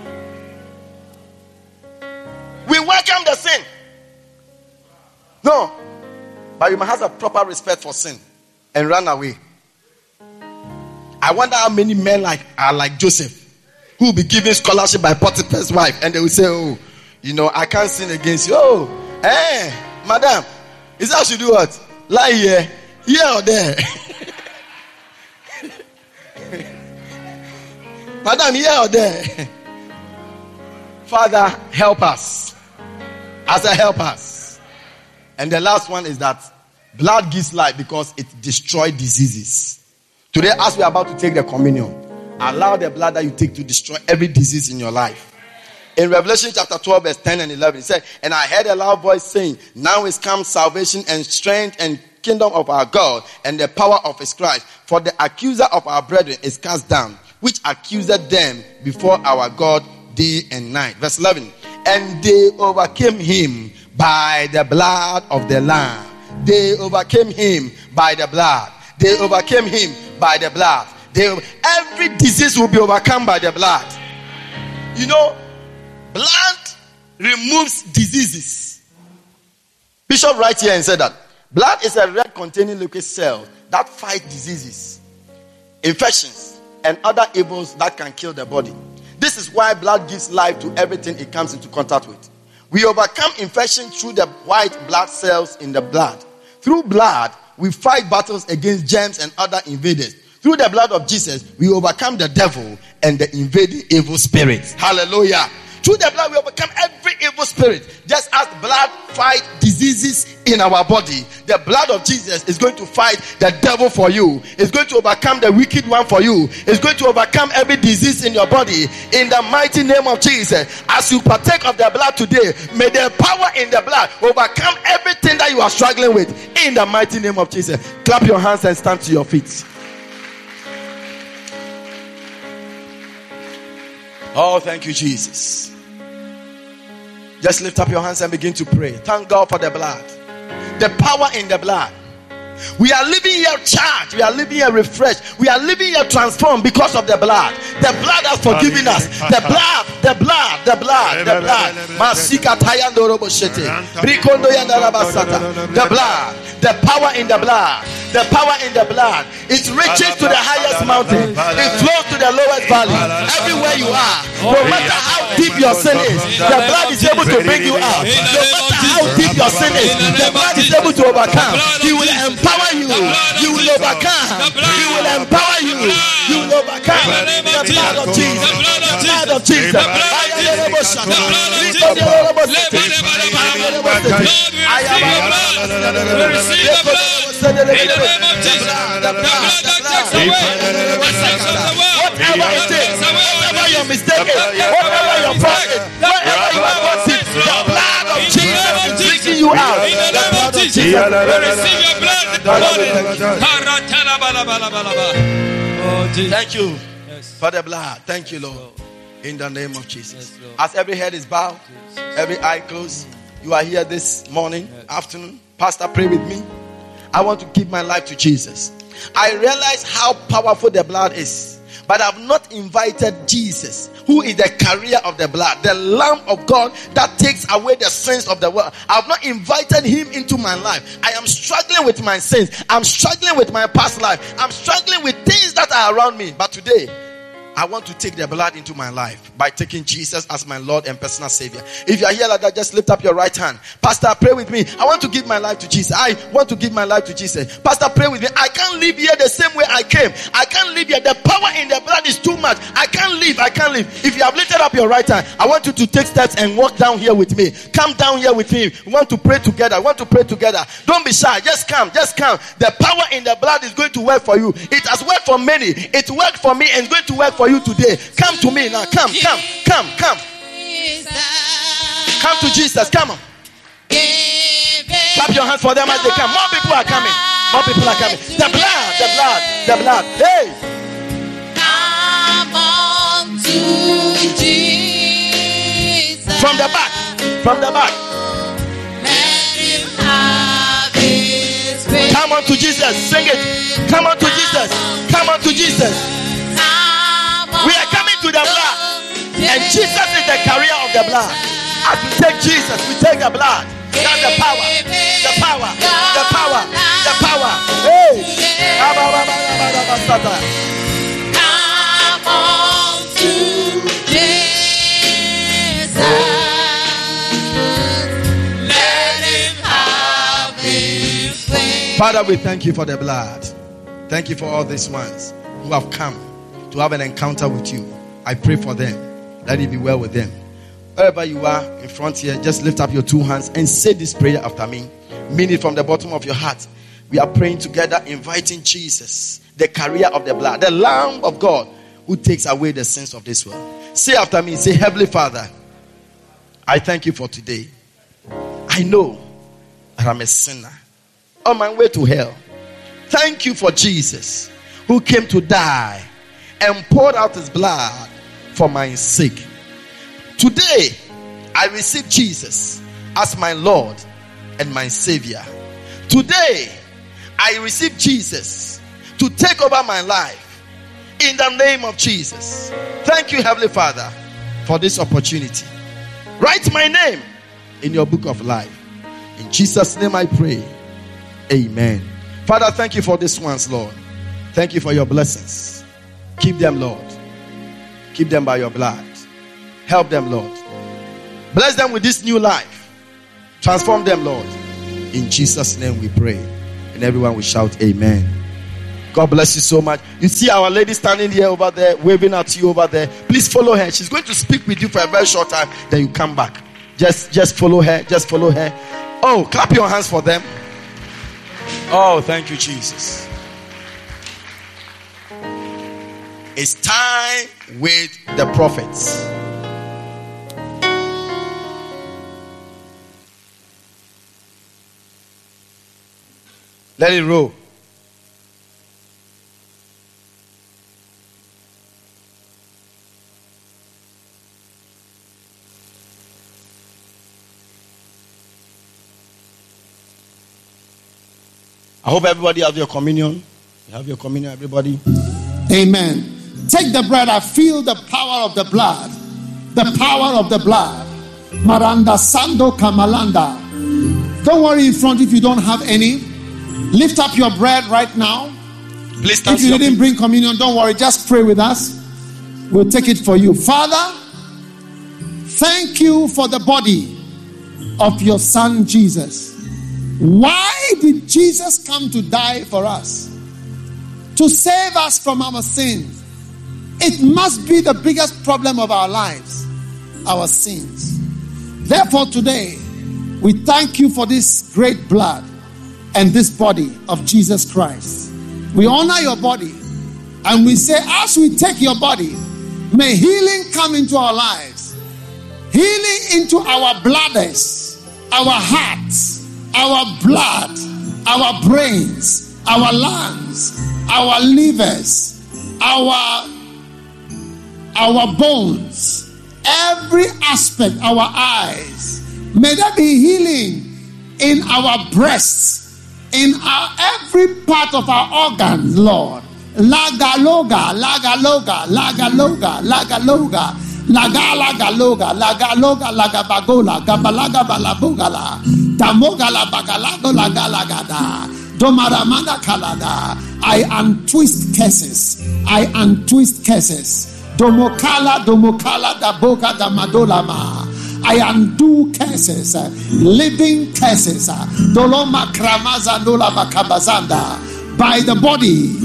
[SPEAKER 1] We welcome the sin. No. But you must have a proper respect for sin and run away. I wonder how many men like are like Joseph who will be given scholarship by Potiphar's wife and they will say, Oh, you know, I can't sin against you. Oh, hey, madam, is that you do what? Lie here, here or there. *laughs* madam, here or there. *laughs* Father, help us. As a help us. And the last one is that blood gives life because it destroys diseases. Today, as we are about to take the communion, allow the blood that you take to destroy every disease in your life. In Revelation chapter 12, verse 10 and 11, it said, And I heard a loud voice saying, Now is come salvation and strength and kingdom of our God and the power of his Christ. For the accuser of our brethren is cast down, which accused them before our God day and night. Verse 11, And they overcame him by the blood of the Lamb. They overcame him by the blood. They overcame him by the blood. They, every disease will be overcome by the blood. You know, Blood removes diseases. Bishop right here and said that blood is a red containing liquid cell that fight diseases, infections, and other evils that can kill the body. This is why blood gives life to everything it comes into contact with. We overcome infection through the white blood cells in the blood. Through blood, we fight battles against germs and other invaders. Through the blood of Jesus, we overcome the devil and the invading evil spirits. Hallelujah. Through the blood, we overcome every evil spirit. Just as blood fight diseases in our body, the blood of Jesus is going to fight the devil for you. It's going to overcome the wicked one for you. It's going to overcome every disease in your body. In the mighty name of Jesus, as you partake of the blood today, may the power in the blood overcome everything that you are struggling with. In the mighty name of Jesus, clap your hands and stand to your feet. Oh, thank you, Jesus. Just lift up your hands and begin to pray. Thank God for the blood. The power in the blood. We are living here charged. We are living here refreshed. We are living here transformed because of the blood. The blood has forgiven us. The blood, the blood, the blood, the blood. Masika tayando robo shete. Brikondo yanda The blood, the power in the blood. The power in the blood. It reaches to the highest mountain. It flows to the lowest valley. Everywhere you are, no matter how deep your sin is, the blood is able to bring you out. No matter how deep your sin is, the blood is able to overcome. He will empower empower you. You will overcome. He will empower you. You will overcome. The blood of Jesus. The blood of Jesus. The blood of Jesus. I am receive the blood. In the name of Jesus. The blood that takes away the sins of the world. Whatever it is, whatever your mistake is, whatever your fault is, whatever you have got the blood of Jesus is you out. In the name of Jesus. Thank you for the blood. Thank you, Lord. In the name of Jesus. As every head is bowed, every eye closed, you are here this morning, afternoon. Pastor, pray with me. I want to give my life to Jesus. I realize how powerful the blood is. But I've not invited Jesus, who is the carrier of the blood, the Lamb of God that takes away the sins of the world. I've not invited him into my life. I am struggling with my sins. I'm struggling with my past life. I'm struggling with things that are around me. But today, I want to take the blood into my life by taking Jesus as my Lord and personal Savior. If you are here like that, just lift up your right hand. Pastor, pray with me. I want to give my life to Jesus. I want to give my life to Jesus. Pastor, pray with me. I can't live here the same way I came. I can't live here. The power in the blood is too much. I can't live. I can't live. If you have lifted up your right hand, I want you to take steps and walk down here with me. Come down here with me. We want to pray together. We want to pray together. Don't be shy. Just come. Just come. The power in the blood is going to work for you. It has worked for many. It worked for me and it's going to work for you today. Come to me now. Come, come, come, come. Come to Jesus. Come on. Clap your hands for them as they come. More people are coming. More people are coming. The blood, the blood, the blood. Hey.
[SPEAKER 2] Come on to Jesus.
[SPEAKER 1] From the back. From the back.
[SPEAKER 2] Let him have his way.
[SPEAKER 1] Come on to Jesus. Sing it. Come on to Jesus. Come on to Jesus. The blood. And Jesus is the carrier of the blood. As we take Jesus, we take the blood. That's the power. The power. The power. The power. Hey.
[SPEAKER 2] Come on to Jesus. Let him have his way.
[SPEAKER 1] Father, we thank you for the blood. Thank you for all these ones who have come to have an encounter with you. I pray for them. Let it be well with them. Wherever you are in front here, just lift up your two hands and say this prayer after me. Mean it from the bottom of your heart. We are praying together, inviting Jesus, the carrier of the blood, the Lamb of God who takes away the sins of this world. Say after me, say, Heavenly Father, I thank you for today. I know that I'm a sinner on my way to hell. Thank you for Jesus who came to die and poured out his blood for my sake. Today, I receive Jesus as my Lord and my Savior. Today, I receive Jesus to take over my life in the name of Jesus. Thank you, Heavenly Father, for this opportunity. Write my name in your book of life. In Jesus' name I pray. Amen. Father, thank you for this ones, Lord. Thank you for your blessings. Keep them, Lord. Keep them by your blood. Help them, Lord. Bless them with this new life. Transform them, Lord. In Jesus' name we pray. And everyone will shout, Amen. God bless you so much. You see our lady standing here over there, waving at you over there. Please follow her. She's going to speak with you for a very short time. Then you come back. Just, just follow her. Just follow her. Oh, clap your hands for them. Oh, thank you, Jesus. It's time with the prophets. Let it roll. I hope everybody has your communion. You have your communion, everybody.
[SPEAKER 3] Amen. Take the bread. I feel the power of the blood. The power of the blood. Maranda Sando Kamalanda. Don't worry in front if you don't have any. Lift up your bread right now.
[SPEAKER 1] Please stand
[SPEAKER 3] If you didn't bring communion, don't worry. Just pray with us. We'll take it for you. Father, thank you for the body of your son Jesus. Why did Jesus come to die for us? To save us from our sins. It must be the biggest problem of our lives our sins. Therefore, today, we thank you for this great blood and this body of Jesus Christ. We honor your body and we say, as we take your body, may healing come into our lives, healing into our bladders, our hearts, our blood, our brains, our lungs, our livers, our our bones, every aspect, our eyes. May there be healing in our breasts, in our every part of our organs, Lord. Laga loga, laga loga, laga loga, laga loga. Laga laga loga, laga loga, laga bagola, gabalaga balabogala, damogala bagalago laga lagada, domaramanda kalada. I untwist curses. I untwist curses. Domokala, domokala, da boka, da madolama. I undo curses, living curses. Doloma kramaza nola makabazanda. By the body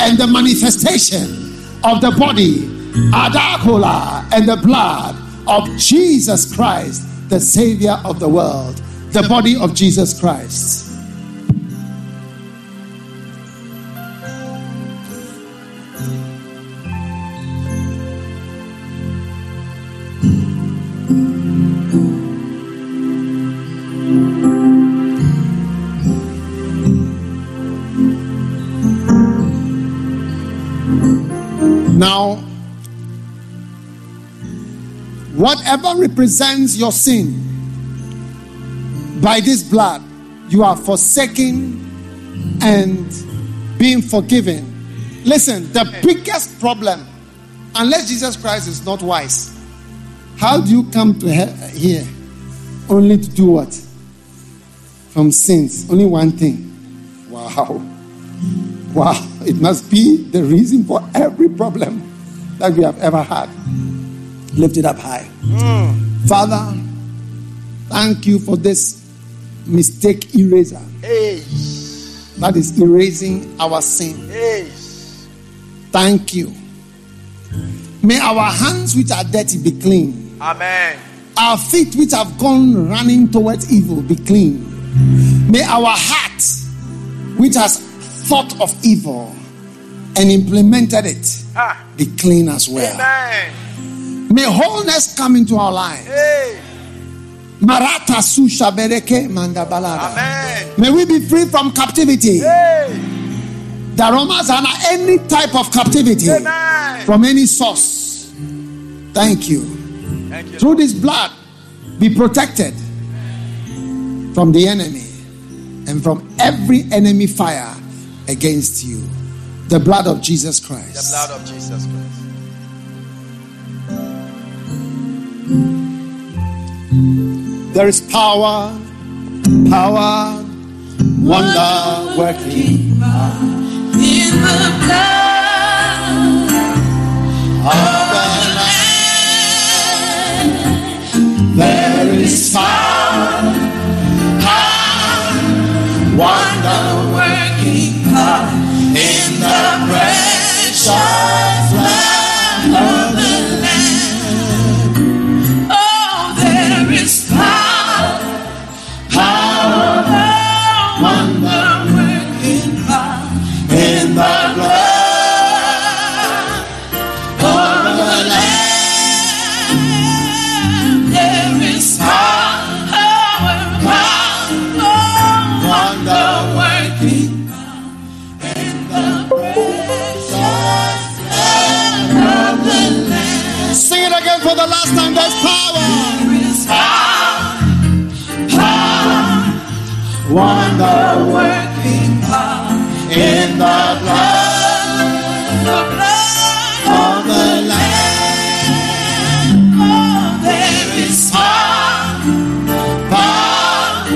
[SPEAKER 3] and the manifestation of the body, Adakola, and the blood of Jesus Christ, the Savior of the world, the body of Jesus Christ. Whatever represents your sin by this blood, you are forsaken and being forgiven. Listen, the biggest problem, unless Jesus Christ is not wise, how do you come to he- here only to do what? From sins, only one thing. Wow. Wow, it must be the reason for every problem that we have ever had. Lift it up high. Father, thank you for this mistake eraser
[SPEAKER 1] Hey,
[SPEAKER 3] that is erasing our sin.
[SPEAKER 1] hey.
[SPEAKER 3] Thank you. May our hands, which are dirty, be clean.
[SPEAKER 1] Amen.
[SPEAKER 3] Our feet, which have gone running towards evil, be clean. May our heart, which has thought of evil and implemented it,
[SPEAKER 1] Ah,
[SPEAKER 3] be clean as well.
[SPEAKER 1] amen.
[SPEAKER 3] May wholeness come into our lives.
[SPEAKER 1] Hey,
[SPEAKER 3] Marata susha bereke mandabalada.
[SPEAKER 1] amen.
[SPEAKER 3] May we be free from captivity.
[SPEAKER 1] Hey,
[SPEAKER 3] The Romans are not any type of captivity
[SPEAKER 1] amen.
[SPEAKER 3] from any source. Thank you.
[SPEAKER 1] Thank you.
[SPEAKER 3] Through this blood, be protected from the enemy and from every enemy fire against you. The blood of Jesus Christ.
[SPEAKER 1] The blood of Jesus Christ.
[SPEAKER 3] There is power, power, wonder working.
[SPEAKER 2] In the blood.
[SPEAKER 3] Of the Lamb. There is power, power, wonder
[SPEAKER 2] working.
[SPEAKER 3] In the precious blood
[SPEAKER 2] Wonder working God
[SPEAKER 3] in the blood the
[SPEAKER 2] blood of the Lamb. Oh, there is power,
[SPEAKER 3] Power,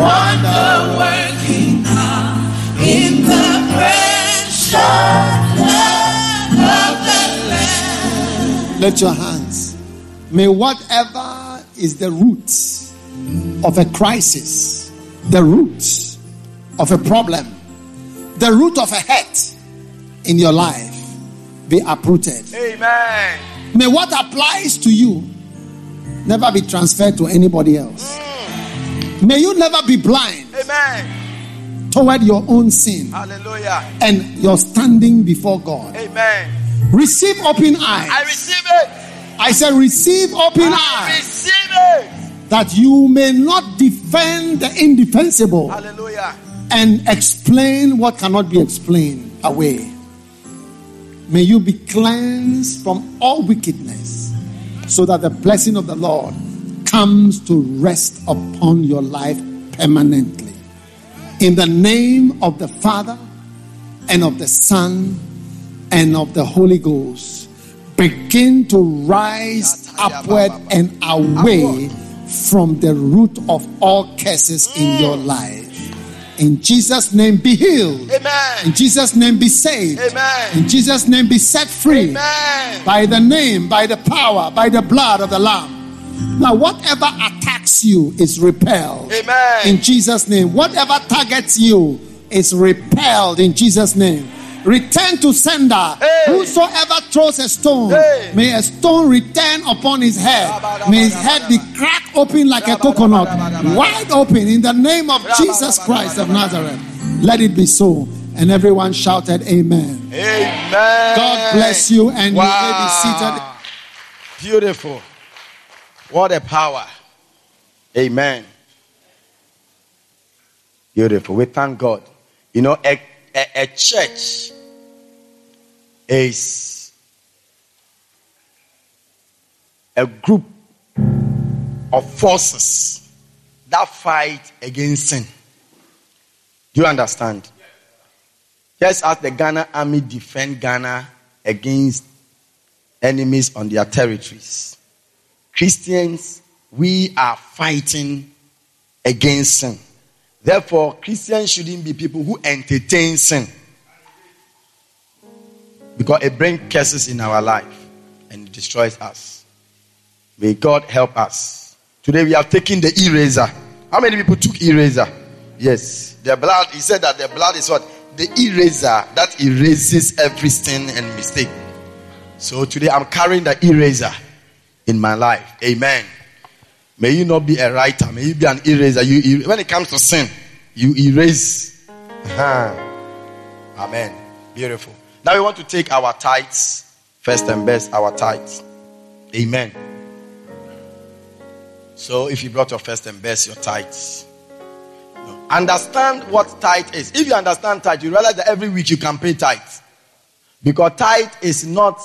[SPEAKER 3] wonder
[SPEAKER 2] working God in the precious blood of the Lamb.
[SPEAKER 3] Let your hands. May whatever is the root of a crisis, the root of a problem, the root of a hurt in your life be uprooted.
[SPEAKER 1] Amen.
[SPEAKER 3] May what applies to you never be transferred to anybody else. Mm. May you never be blind
[SPEAKER 1] Amen.
[SPEAKER 3] toward your own sin
[SPEAKER 1] Hallelujah.
[SPEAKER 3] and your standing before God.
[SPEAKER 1] Amen.
[SPEAKER 3] Receive open eyes.
[SPEAKER 1] I receive it.
[SPEAKER 3] I said, receive open
[SPEAKER 1] I
[SPEAKER 3] eyes
[SPEAKER 1] receive it.
[SPEAKER 3] that you may not defend the indefensible
[SPEAKER 1] Hallelujah.
[SPEAKER 3] and explain what cannot be explained away. May you be cleansed from all wickedness so that the blessing of the Lord comes to rest upon your life permanently. In the name of the Father and of the Son and of the Holy Ghost, begin to rise upward and away from the root of all curses in your mm. life. In Jesus' name, be healed.
[SPEAKER 1] Amen.
[SPEAKER 3] In Jesus' name, be saved.
[SPEAKER 1] Amen.
[SPEAKER 3] In Jesus' name, be set free.
[SPEAKER 1] Amen.
[SPEAKER 3] By the name, by the power, by the blood of the Lamb. Now, whatever attacks you is repelled.
[SPEAKER 1] Amen.
[SPEAKER 3] In Jesus' name. Whatever targets you is repelled in Jesus' name. Return to sender.
[SPEAKER 1] Hey.
[SPEAKER 3] Whosoever throws a stone,
[SPEAKER 1] Hey.
[SPEAKER 3] may a stone return upon his head. May his head be cracked open like a coconut, wide open in the name of Jesus Christ of Nazareth. Let it be so. And everyone shouted, Amen.
[SPEAKER 1] Amen.
[SPEAKER 3] God bless you, and you may be seated.
[SPEAKER 1] Beautiful. What a power. Amen. Beautiful. We thank God. You know, a, a, a church is a group of forces that fight against sin. Do you understand? Just as the Ghana army defend Ghana against enemies on their territories. Christians, we are fighting against sin. Therefore, Christians shouldn't be people who entertain sin. Because it brings curses in our life and destroys us. May God help us. Today we have taken the eraser. How many people took eraser? Yes. The blood, he said that the blood is what? The eraser that erases every sin and mistake. So today I'm carrying the eraser in my life. Amen. May you not be a writer. May you be an eraser. You, when it comes to sin, you erase. *laughs* Amen. Beautiful. Now we want to take our tithes first and best. Our tithes. Amen. So if you brought your first and best, your tithes. No. Understand what tithe is. If you understand tithe, you realize that every week you can pay tithe. Because tithe is not.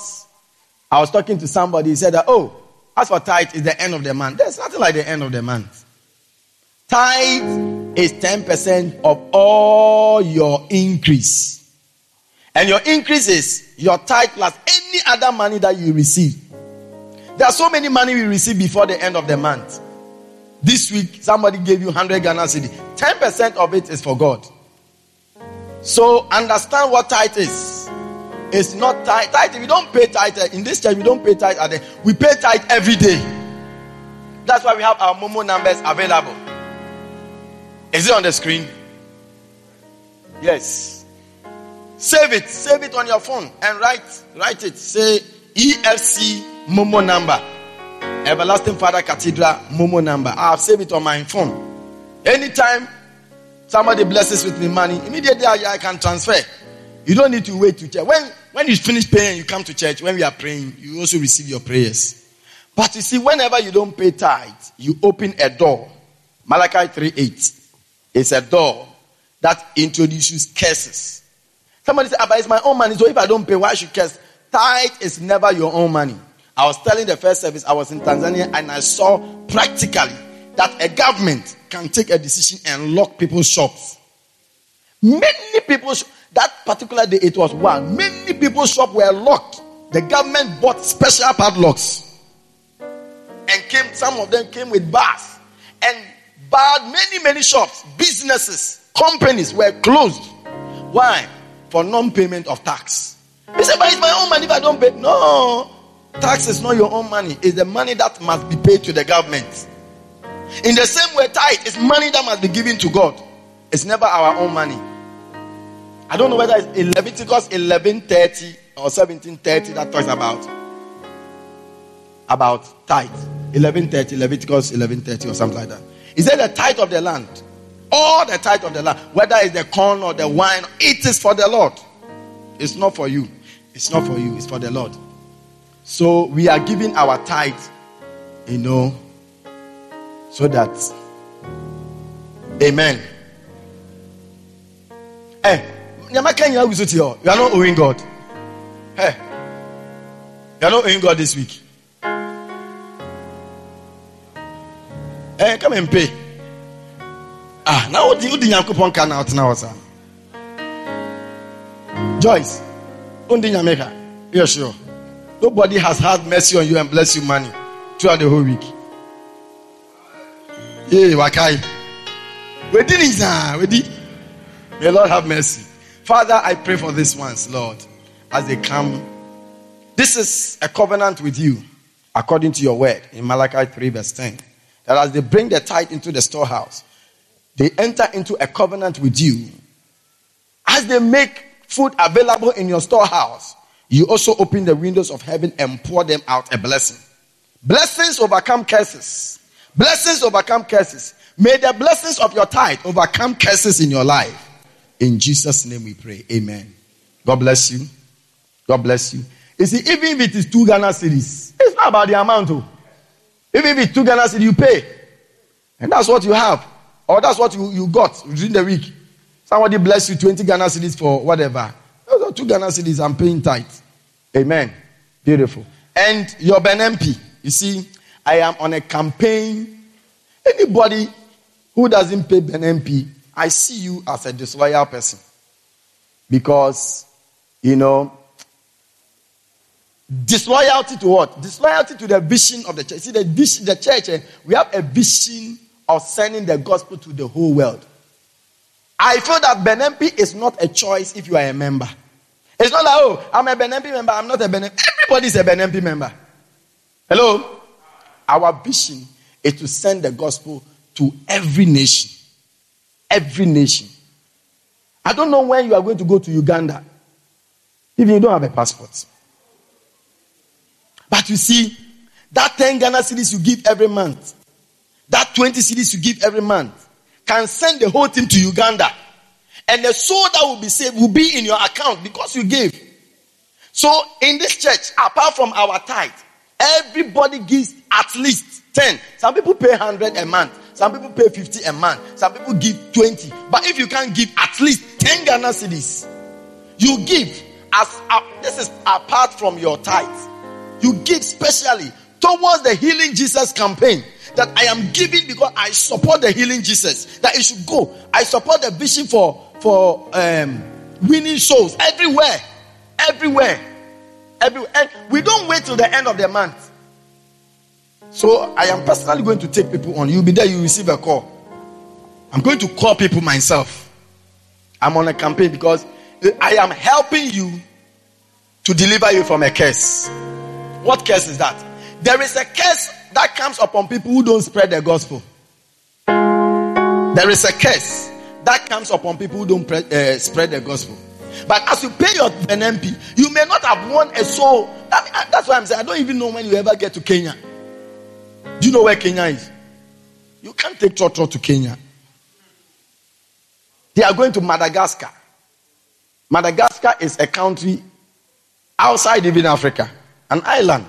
[SPEAKER 1] I was talking to somebody, he said that, oh, as for tithe, is the end of the month. There's nothing like the end of the month. Tithe is 10% of all your increase. And your increase is your tithe plus any other money that you receive. There are so many money we receive before the end of the month. This week, somebody gave you 100 Ghana cedi. 10% of it is for God. So understand what tithe is. It's not tithe. Tithe, you don't pay tithe, in this church, we don't pay tithe. at the- We pay tithe every day. That's why we have our Momo numbers available. Is it on the screen? Yes. Save it. Save it on your phone and write write it. Say EFC Momo number. Everlasting Father Cathedral Momo number. I have saved it on my phone. Anytime somebody blesses with me money, immediately I, I can transfer. You don't need to wait to church. When when you finish praying, you come to church. When we are praying, you also receive your prayers. But you see, whenever you don't pay tithe, you open a door. Malachi 3 8. It's a door that introduces curses. Somebody said, "Ah, but it's my own money, so if I don't pay, why should curse? Tithe is never your own money. I was telling the first service, I was in Tanzania and I saw practically that a government can take a decision and lock people's shops. Many people, that particular day, it was one. Many people's shops were locked. The government bought special padlocks and came, some of them came with bars and barred many, many shops, businesses, companies were closed. Why? For non payment of tax. He said, but it's my own money if I don't pay. No, tax is not your own money, it's the money that must be paid to the government. In the same way, tithe is money that must be given to God. It's never our own money. I don't know whether it's in Leviticus 11:30 or 17:30 that talks about about tithe. 11:30, Leviticus 11:30 or something like that. Is that the tithe of the land? All the tithe of the land, whether it's the corn or the wine, it is for the Lord. It's not for you. It's not for you. It's for the Lord. So we are giving our tithe, you know, so that, Amen. Eh, hey, you are not owing God. Hey, you are not owing God this week. Hey, come and pay. Ah, now what do you think Yankupon can out now, sir? Joyce, undi nyameka. You're sure. Nobody has had mercy on you and bless you money throughout the whole week. Yeah, wakai. We did it, sir. We did. May Lord have mercy. Father, I pray for these ones, Lord, as they come. This is a covenant with you, according to your word in Malachi 3, verse 10. That as they bring the tithe into the storehouse, they enter into a covenant with you. As they make food available in your storehouse, you also open the windows of heaven and pour them out a blessing. Blessings overcome curses. Blessings overcome curses. May the blessings of your tithe overcome curses in your life. In Jesus' name we pray. Amen. God bless you. God bless you. You see, even if it is two Ghana cedis, it's not about the amount. Oh. Even if it's two Ghana cedis, you pay. And that's what you have. Or that's what you, you got during the week. Somebody bless you 20 Ghana cedis for whatever. Those are two Ghana cedis. I'm paying tithe. Amen. Beautiful. And your BNMP. You see, I am on a campaign. Anybody who doesn't pay BNMP, I see you as a disloyal person. Because, you know, disloyalty to what? Disloyalty to the vision of the church. See, the, the church, eh, we have a vision of sending the gospel to the whole world. I feel that BNMP is not a choice if you are a member. It's not like, oh, I'm a BNMP member, I'm not a BNMP. Everybody's a BNMP member. Hello? Our vision is to send the gospel to every nation. Every nation. I don't know when you are going to go to Uganda if you don't have a passport. But you see, that 10 Ghana cedis you give every month, that 20 cedis you give every month, can send the whole team to Uganda. And the soul that will be saved will be in your account because you gave. So in this church, apart from our tithe, everybody gives at least 10. Some people pay 100 a month. Some people pay 50 a month. Some people give 20. But if you can't give at least 10 Ghana cedis, you give as uh, this is apart from your tithe. You give specially towards the healing Jesus campaign that I am giving because I support the healing Jesus. That it should go. I support the vision for for um, winning souls everywhere, everywhere, everywhere. And we don't wait till the end of the month. So I am personally going to take people on. You'll be there. You receive a call. I'm going to call people myself. I'm on a campaign because I am helping you to deliver you from a curse. What curse is that? There is a curse that comes upon people who don't spread the gospel. There is a curse that comes upon people who don't pre- uh, spread the gospel. But as you pay your NMP, you may not have won a soul. That's why I'm saying I don't even know when you ever get to Kenya. Do you know where Kenya is? You can't take Trotro to Kenya. They are going to Madagascar. Madagascar is a country outside even Africa, an island.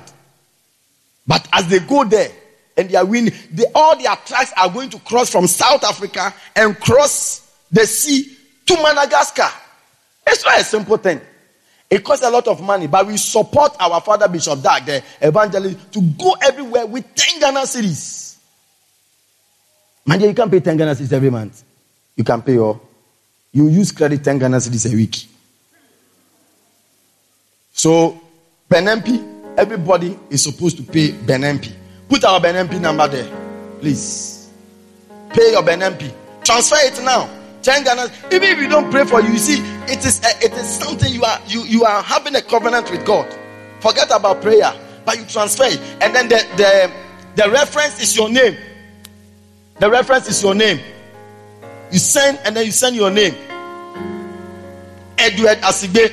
[SPEAKER 1] But as they go there and they are winning, they, all their tracks are going to cross from South Africa and cross the sea to Madagascar. It's not a simple thing. It costs a lot of money, but we support our father Bishop Dag, the evangelist, to go everywhere with 10 Ghana cedis. Man, you can't pay 10 Ghana cedis every month. You can pay your, you use credit 10 Ghana cedis a week. So, BNMP, everybody is supposed to pay BNMP. Put our BNMP number there, please. Pay your BNMP. Transfer it now. 10 Ghana. Even if you don't pray for you, you see, it is a, it is something you are you you are having a covenant with God. Forget about prayer, but you transfer it, and then the the the reference is your name. The reference is your name. You send and then you send your name. Edward Asigbe,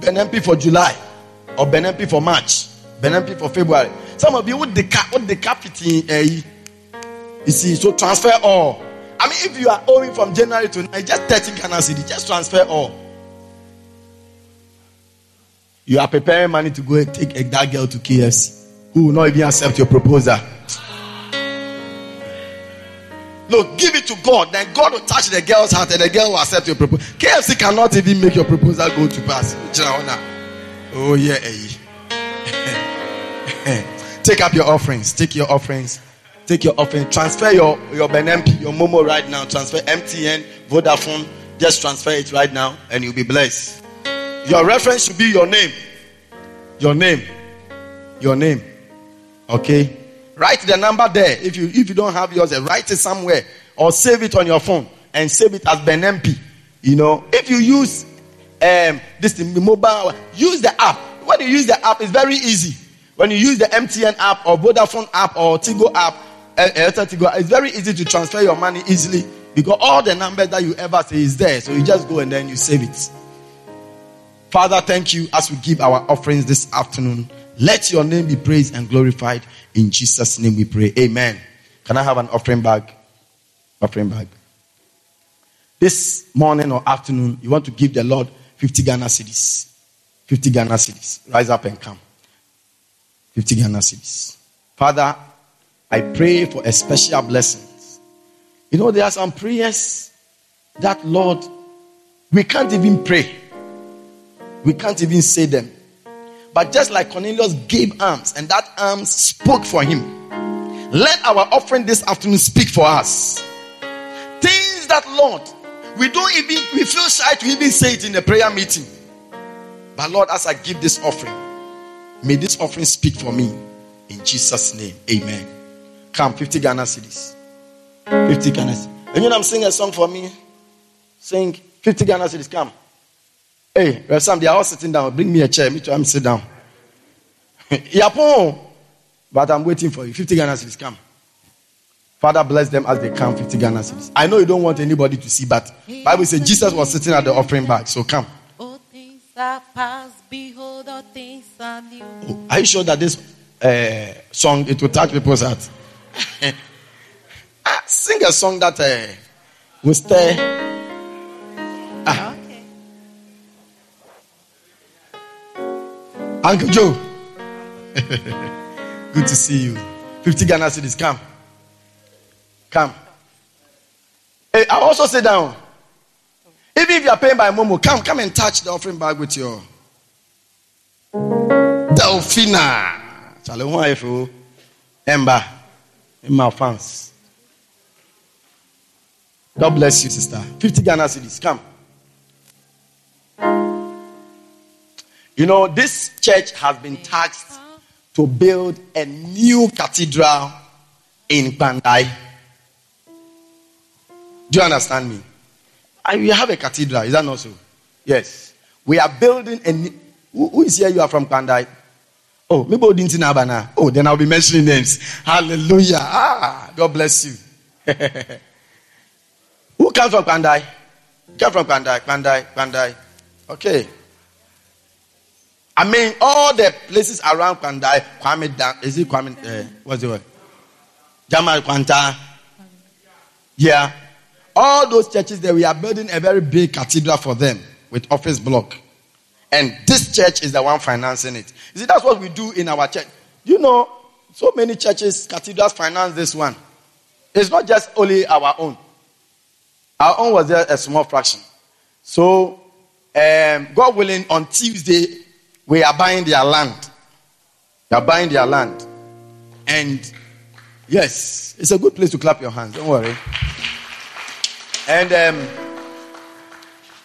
[SPEAKER 1] BNMP for July, or BNMP for March, BNMP for February. Some of you would decap, would decapity. Uh, you see, so transfer all. I mean, if you are owing from January to now, just 30 Ghana cedi, just transfer all. You are preparing money to go and take that girl to KFC, who will not even accept your proposal. Look, give it to God, then God will touch the girl's heart and the girl will accept your proposal. KFC cannot even make your proposal go to pass. Oh, yeah. Eh. *laughs* Take up your offerings. Take your offerings. Take your offering. Transfer your, your BNMP, your Momo right now. Transfer MTN, Vodafone. Just transfer it right now and you'll be blessed. Your reference should be your name. Your name. Your name. Okay? Write the number there. If you if you don't have yours, write it somewhere or save it on your phone. and save it as BNMP. You know, if you use um, this mobile, use the app. When you use the app, it's very easy. When you use the MTN app or Vodafone app or Tigo app, uh, it's very easy to transfer your money easily because all the numbers that you ever say is there. So you just go and then you save it. Father, thank you as we give our offerings this afternoon. Let your name be praised and glorified. In Jesus' name we pray. Amen. Can I have an offering bag? Offering bag. This morning or afternoon, you want to give the Lord 50 Ghana cedis. 50 Ghana cedis. Rise up and come. 50 Ghana cedis. Father, I pray for a special blessings. You know, there are some prayers that, Lord, we can't even pray. We can't even say them. But just like Cornelius gave alms and that alms spoke for him, let our offering this afternoon speak for us. Things that, Lord, we don't even, we feel shy to even say it in a prayer meeting. But Lord, as I give this offering, may this offering speak for me. In Jesus' name, amen. Come, 50 Ghana cedis. 50 Ghana cedis. And you know, I'm singing a song for me. Sing 50 Ghana cedis. Come. Hey, Sam, they are all sitting down. Bring me a chair. Me too, I'm sit down. *laughs* But I'm waiting for you. 50 Ghana cedis. Come. Father, bless them as they come. 50 Ghana cedis. I know you don't want anybody to see, but Bible says Jesus was sitting at the offering bag. So come.
[SPEAKER 2] Are past, behold, all things are new.
[SPEAKER 1] Oh, are you sure that this uh, song it will touch people's heart? *laughs* ah, sing a song that uh, will stay. Ah,
[SPEAKER 2] Okay.
[SPEAKER 1] Uncle Joe. *laughs* Good to see you. 50 Ghana cedis. Come. Come. I also sit down. Even if you are paying by Momo, come, come and touch the offering bag with your Delphina. Charlie, who are you? Ember. In my fans. God bless you, sister. 50 Ghana cedis. Come. You know, this church has been tasked to build a new cathedral in Bandai. Do you understand me? And we have a cathedral, is that not so? Yes. We are building a new. Who, who is here? You are from Bandai. Oh, maybe we didn't know. Oh, then I'll be mentioning names. Hallelujah. Ah, God bless you. *laughs* Who comes from Bandai? Come from Bandai, Bandai, Bandai. Okay. I mean, all the places around Kwandai, Kwame Dan, is it Kwame, uh, what's the word? Jamal Kwanta. Yeah. All those churches there, we are building a very big cathedral for them with office block. And this church is the one financing it. You see, that's what we do in our church. You know, so many churches, cathedrals finance this one. It's not just only our own. Our own was just a small fraction. So, um, God willing, on Tuesday, we are buying their land. They are buying their land. And yes, it's a good place to clap your hands. Don't worry. And um,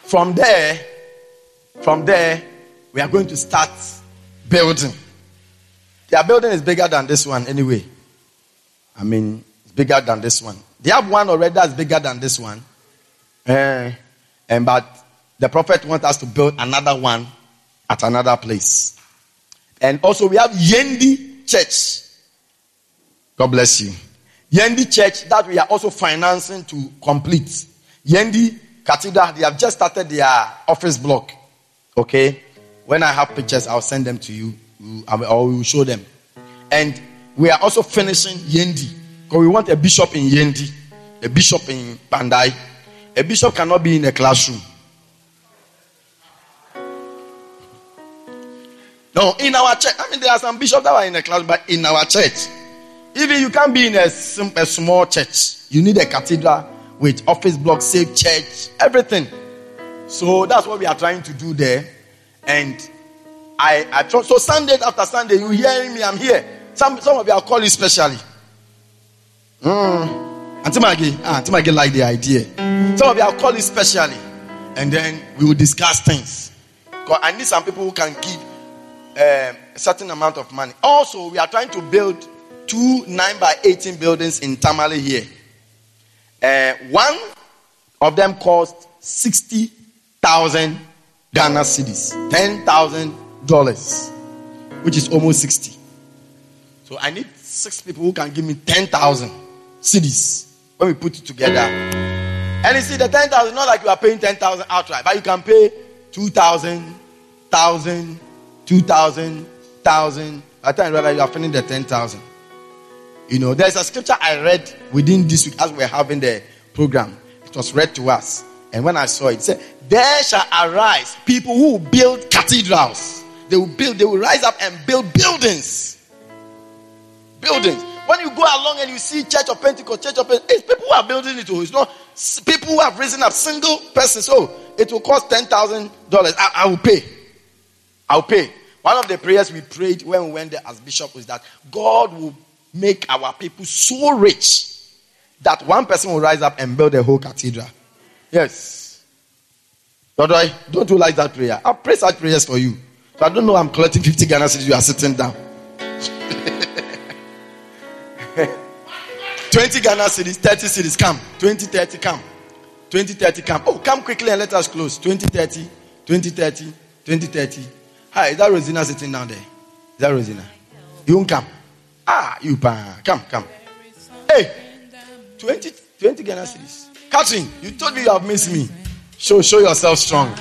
[SPEAKER 1] from there, from there, we are going to start building. Their building is bigger than this one anyway. I mean, it's bigger than this one. They have one already that's bigger than this one. Eh, and but the prophet wants us to build another one at another place. And also we have Yendi Church. God bless you. Yendi Church that we are also financing to complete. Yendi Cathedral, they have just started their office block. Okay? When I have pictures, I'll send them to you. Or we will show them. And we are also finishing Yendi. Because we want a bishop in Yendi, a bishop in Bandai. A bishop cannot be in a classroom. No, in our church. I mean, there are some bishops that are in a class, but in our church, even you can't be in a, a small church. You need a cathedral with office block, safe church, everything. So that's what we are trying to do there. And I, I so Sunday after Sunday, you hearing me, I'm here. Some, some of you, I'll call you specially. Mm. Auntie Maggie, ah, Auntie Maggie like the idea. Some of you, I'll call you specially. And then we will discuss things. 'Cause I need some people who can give um, a certain amount of money. Also, we are trying to build two 9 by 18 buildings in Tamale here. Uh, one of them cost 60,000 Ghana cedis, $10,000, which is almost 60. So I need six people who can give me 10,000 cedis when we put it together. And you see, the 10,000, not like you are paying 10,000 outright, but you can pay 2,000, 1,000, 2,000, 1,000. By the rather you are filling the 10,000. You know, there's a scripture I read within this week as we are having the program. It was read to us. And when I saw it, it said, There shall arise people who will build cathedrals. They will build, they will rise up and build buildings. Buildings. When you go along and you see Church of Pentecost, Church of Pentecost, it's people who are building it. oh. It's not people who have risen up, single persons. So it will cost $10,000. I, I will pay. I'll pay. One of the prayers we prayed when we went there as bishop was that God will make our people so rich that one person will rise up and build a whole cathedral. Yes. Dodoy, don't you like that prayer? I'll pray such prayers for you. So I don't know I'm collecting 50 Ghana cedis, you are sitting down. *laughs* 20 Ghana cedis, 30 cedis, come. 20, 30, come. 20, 30, come. Oh, come quickly and let us close. 20, 30, 20, 30, 20, 30. Hi, is that Rosina sitting down there? Is that Rosina? You won't come. Ah, you pa. Come, come. Hey, 20, 20 Ghana cedis. Catherine, you told me you have missed me. Show, show yourself strong.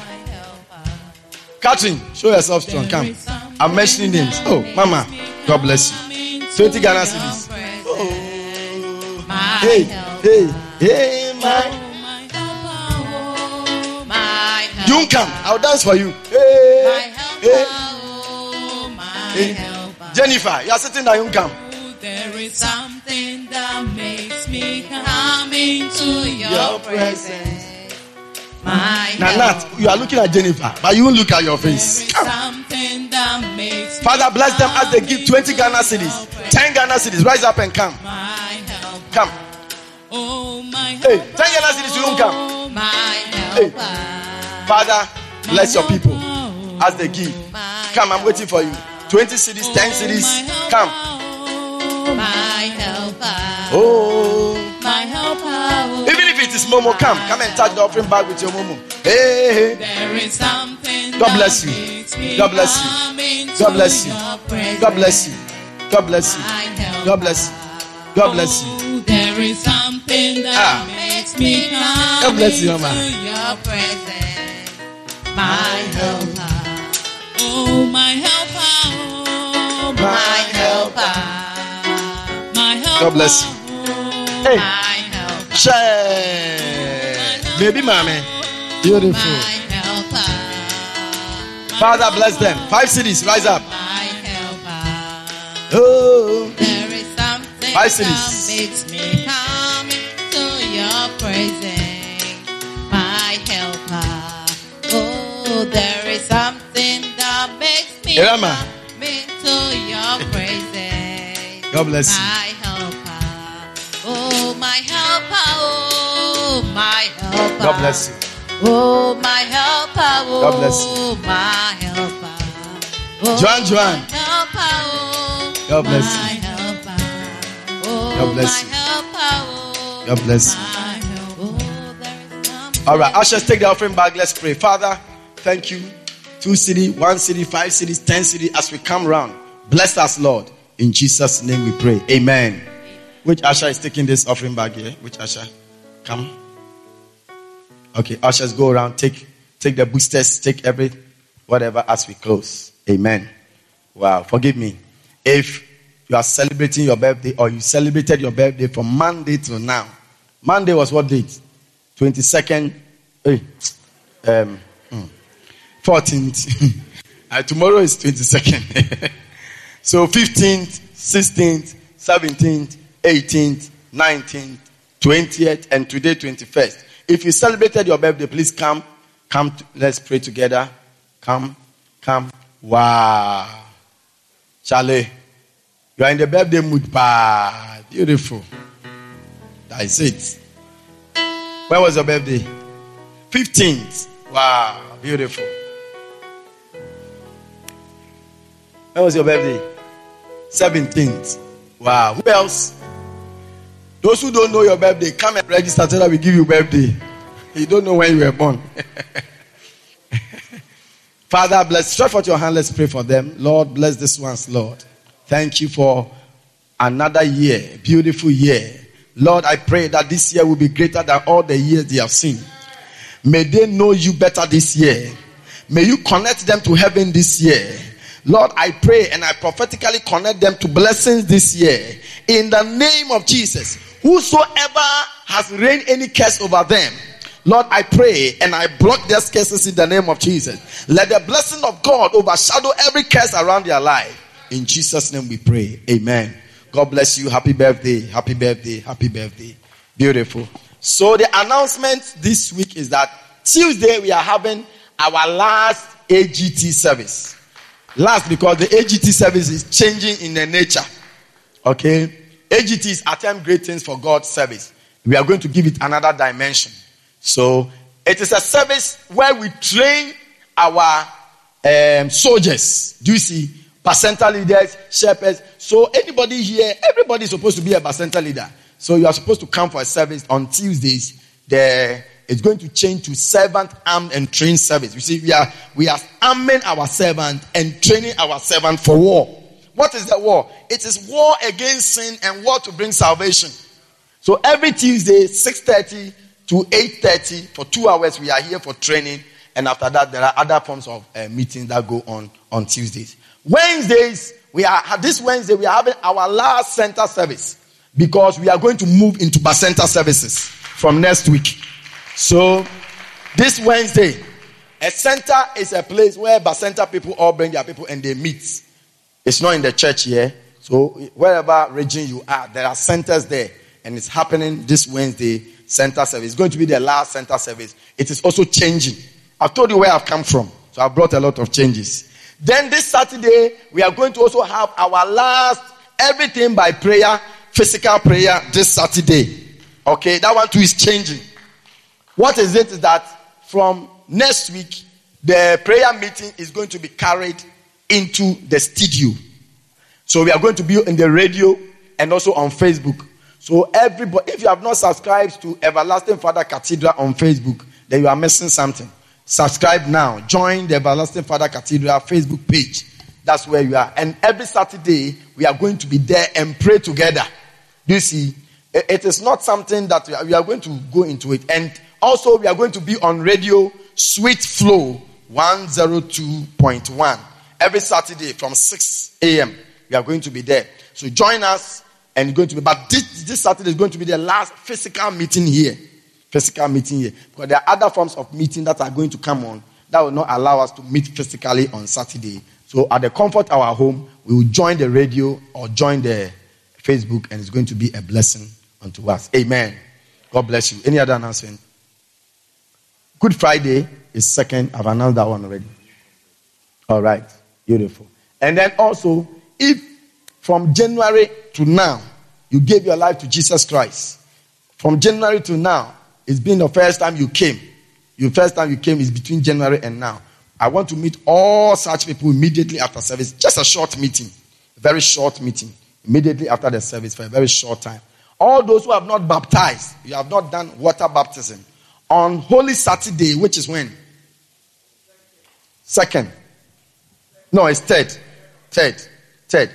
[SPEAKER 1] Catherine, show yourself strong. Come. I'm mentioning names. Oh, Mama, God bless you. 20 Ghana cedis. Oh. Hey, hey, hey, my. You come. I'll dance for you. Hey, hey, hey. Jennifer, you are sitting there. You come.
[SPEAKER 2] There is something that makes me come into your,
[SPEAKER 1] Your
[SPEAKER 2] presence. My
[SPEAKER 1] Nanat, you are looking at Jennifer, but you won't look at your face. Come.
[SPEAKER 2] something that makes
[SPEAKER 1] Father, bless them as they give 20 Ghana cedis, 10 Ghana cedis. Rise up and come. Come.
[SPEAKER 2] Oh, my
[SPEAKER 1] Hey, 10 Ghana cedis, you won't come.
[SPEAKER 2] Oh, my
[SPEAKER 1] Hey. Father, bless your people as they give. Come, I'm waiting for you. 20 cedis, 10 cedis. Come.
[SPEAKER 2] Oh my helper.
[SPEAKER 1] Oh.
[SPEAKER 2] My helper.
[SPEAKER 1] Even if it is Momo, come. Come and touch the offering bag with your Momo. Hey, hey.
[SPEAKER 2] There is something
[SPEAKER 1] God bless you. God bless you. God bless you. God bless you. God bless you. God bless you. God bless you.
[SPEAKER 2] Oh, There is something that
[SPEAKER 1] Ah.
[SPEAKER 2] makes me come
[SPEAKER 1] God bless you, Mama.
[SPEAKER 2] your presence. My helper. Oh, my helper. My, helper. My helper.
[SPEAKER 1] God bless you. Hey.
[SPEAKER 2] My helper.
[SPEAKER 1] Share. Baby mommy. Beautiful. Father, bless them. Five cedis, rise up.
[SPEAKER 2] My helper.
[SPEAKER 1] Oh.
[SPEAKER 2] There is something
[SPEAKER 1] Five
[SPEAKER 2] that
[SPEAKER 1] cedis.
[SPEAKER 2] makes me come into your presence, my helper. Oh, there is something that makes me
[SPEAKER 1] Irama.
[SPEAKER 2] Into your presence,
[SPEAKER 1] God bless you.
[SPEAKER 2] my helper. Oh, my helper. Oh, my helper.
[SPEAKER 1] God bless you.
[SPEAKER 2] Oh, my helper. Oh,
[SPEAKER 1] God bless you.
[SPEAKER 2] Oh, my helper. Oh,
[SPEAKER 1] Joan, Joan.
[SPEAKER 2] my helper. Oh,
[SPEAKER 1] God bless
[SPEAKER 2] my
[SPEAKER 1] you.
[SPEAKER 2] helper. Oh,
[SPEAKER 1] God bless
[SPEAKER 2] my
[SPEAKER 1] you.
[SPEAKER 2] helper. Oh,
[SPEAKER 1] God bless you.
[SPEAKER 2] helper. Oh, there is something
[SPEAKER 1] All right, ushers, take the offering bag. Let's pray. Father, thank you. Two cedi, one cedi, five cedis, ten cedis. As we come round, bless us, Lord. In Jesus' name we pray. Amen. Which usher is taking this offering bag here? Which usher? Come. Okay, ushers, go around. Take, take the boosters. Take every, whatever as we close. Amen. Wow. Forgive me if you are celebrating your birthday or you celebrated your birthday from Monday till now. Monday was what date? 22nd, hey, um, 14th. Uh, *laughs* tomorrow is 22nd. *laughs* so 15th, 16th, 17th, 18th, 19th, 20th, and today 21st. If you celebrated your birthday, please come. Come, to, let's pray together. Come, come. Wow. Charlie, you are in the birthday mood. Pa. Beautiful. That is it. When was your birthday? 15th. Wow, beautiful. When was your birthday? 17th. Wow. Who else? Those who don't know your birthday, come and register so that we give you birthday. you don't know when you were born. *laughs* Father, bless. Stretch out your hand. Let's pray for them. Lord, bless this ones, Lord. Thank you for another year, beautiful year. Lord, I pray that this year will be greater than all the years they have seen. May they know you better this year. May you connect them to heaven this year. Lord, I pray and I prophetically connect them to blessings this year. In the name of Jesus, whosoever has reigned any curse over them, Lord, I pray and I block their curses in the name of Jesus. Let the blessing of God overshadow every curse around their life. In Jesus' name we pray. Amen. God bless you. Happy birthday. Happy birthday. Happy birthday. Beautiful. So the announcement this week is that Tuesday we are having our last AGT service. Last because the AGT service is changing in the nature. Okay? AGT is attempt great things for God service. We are going to give it another dimension. So it is a service where we train our um, soldiers. Do you see? Bacenta leaders, shepherds. So anybody here, everybody is supposed to be a Bacenta leader. So you are supposed to come for a service on Tuesdays. The it's going to change to servant armed and trained service. You see, we are we are arming our servant and training our servant for war. What is the war? It is war against sin and war to bring salvation. So every Tuesday, 6:30 to 8:30 for two hours, we are here for training, and after that, there are other forms of uh, meetings that go on on Tuesdays. Wednesdays, we are this Wednesday we are having our last center service because we are going to move into center services from next week. So this Wednesday, a center is a place where by center people all bring their people and they meet. It's not in the church here. So wherever region you are, there are centers there, and it's happening this Wednesday. Center service. It's going to be the last center service. It is also changing. I've told you where I've come from, so I've brought a lot of changes. Then this Saturday, we are going to also have our last everything by prayer, physical prayer this Saturday. Okay, that one too is changing. What is it? That from next week, the prayer meeting is going to be carried into the studio. So we are going to be in the radio and also on Facebook. So everybody, if you have not subscribed to Everlasting Father Cathedral on Facebook, then you are missing something. Subscribe now. Join the Everlasting Father Cathedral Facebook page. That's where you are. And every Saturday, we are going to be there and pray together. Do you see? It is not something that we are going to go into it. And also, we are going to be on radio Sweet Flow 102.1 every Saturday from 6 a.m. We are going to be there. So join us and going to be. But this, this Saturday is going to be the last physical meeting here. Physical meeting here. Because there are other forms of meeting that are going to come on that will not allow us to meet physically on Saturday. So at the comfort of our home, we will join the radio or join the Facebook, and it's going to be a blessing unto us. Amen. God bless you. Any other announcement? Good Friday is second. I've announced that one already. All right. Beautiful. And then also, if from January to now you gave your life to Jesus Christ, from January to now, it's been the first time you came. Your first time you came is between January and now. I want to meet all such people immediately after service. Just a short meeting. A very short meeting. Immediately after the service for a very short time. All those who have not baptized, you have not done water baptism. On Holy Saturday, which is when? Second. No, it's third. Third. Third.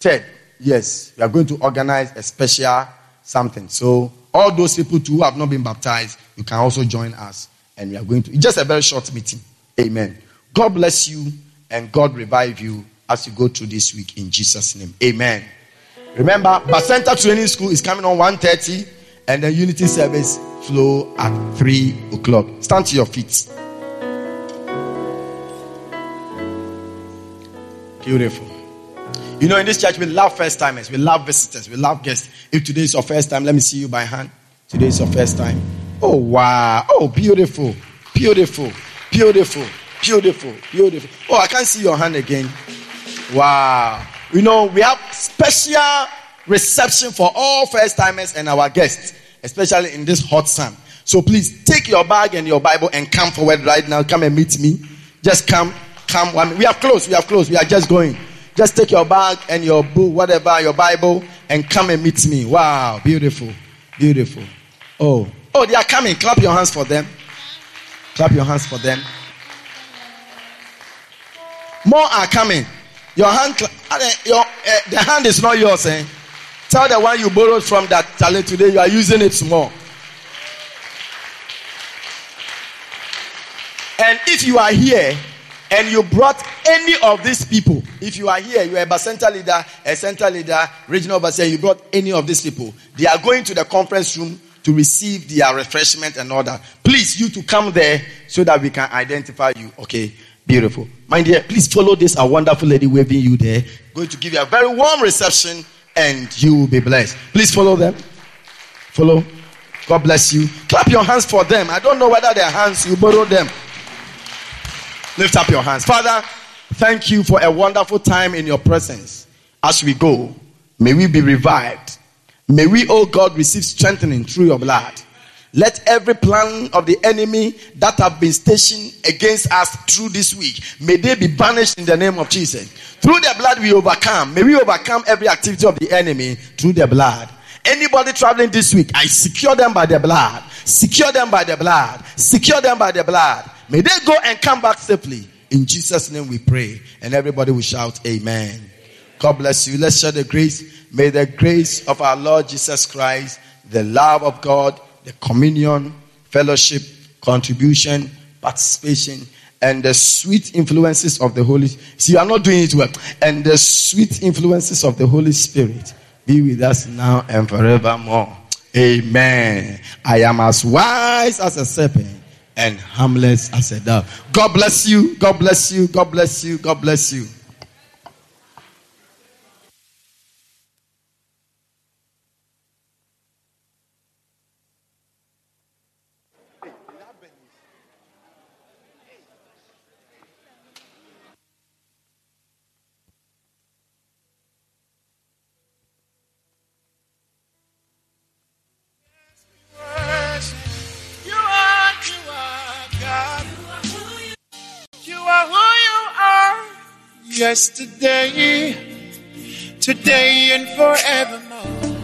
[SPEAKER 1] Third. Yes. We are going to organize a special something. So, all those people too who have not been baptized, you can also join us. And we are going to, it's just a very short meeting. Amen. God bless you and God revive you as you go through this week in Jesus' name. Amen. Remember, Bacenta Training School is coming on 1.30 and the Unity service flow at 3 o'clock. Stand to your feet. Beautiful. You know, in this church, we love first timers, we love visitors, we love guests. If today is your first time, let me see you by hand. Today is your first time. Oh, wow. Oh, beautiful. Beautiful. Beautiful. Beautiful. Beautiful. Oh, I can't see your hand again. Wow. You know, we have special reception for all first timers and our guests, especially in this hot sun. So please take your bag and your Bible and come forward right now. Come and meet me. Just come, come. We are close. We are close. We are just going. Just take your bag and your book, whatever, your Bible, and come and meet me. Wow, beautiful, beautiful. Oh, oh, they are coming. Clap your hands for them. Clap your hands for them. More are coming. Your hand, your, uh, the hand is not yours. Eh? Tell the one you borrowed from that talent today you are using it more. And if you are here and you brought any of these people, if you are here, you are a center leader, a center leader, regional overseer, you brought any of these people, they are going to the conference room to receive their refreshment and order. Please, you to come there so that we can identify you. Okay, beautiful. My dear, please follow this a wonderful lady waving you there. Going to give you a very warm reception and you will be blessed. Please follow them. Follow. God bless you. Clap your hands for them. I don't know whether their hands, you borrow them. Lift up your hands. Father, thank you for a wonderful time in your presence. As we go, may we be revived. May we, oh God, receive strengthening through your blood. Let every plan of the enemy that have been stationed against us through this week, may they be banished in the name of Jesus. Through the blood we overcome. May we overcome every activity of the enemy through the blood. Anybody traveling this week, I secure them by the blood. Secure them by the blood. Secure them by the blood. May they go and come back safely. In Jesus' name we pray. And everybody will shout, Amen. God bless you. Let's share the grace. May the grace of our Lord Jesus Christ, the love of God, the communion, fellowship, contribution, participation, and the sweet influences of the Holy See, you are not doing it well. And the sweet influences of the Holy Spirit be with us now and forevermore. Amen. I am as wise as a serpent and harmless as a dove. God bless you. God bless you. God bless you. God bless you.
[SPEAKER 4] Yesterday, today, and forevermore.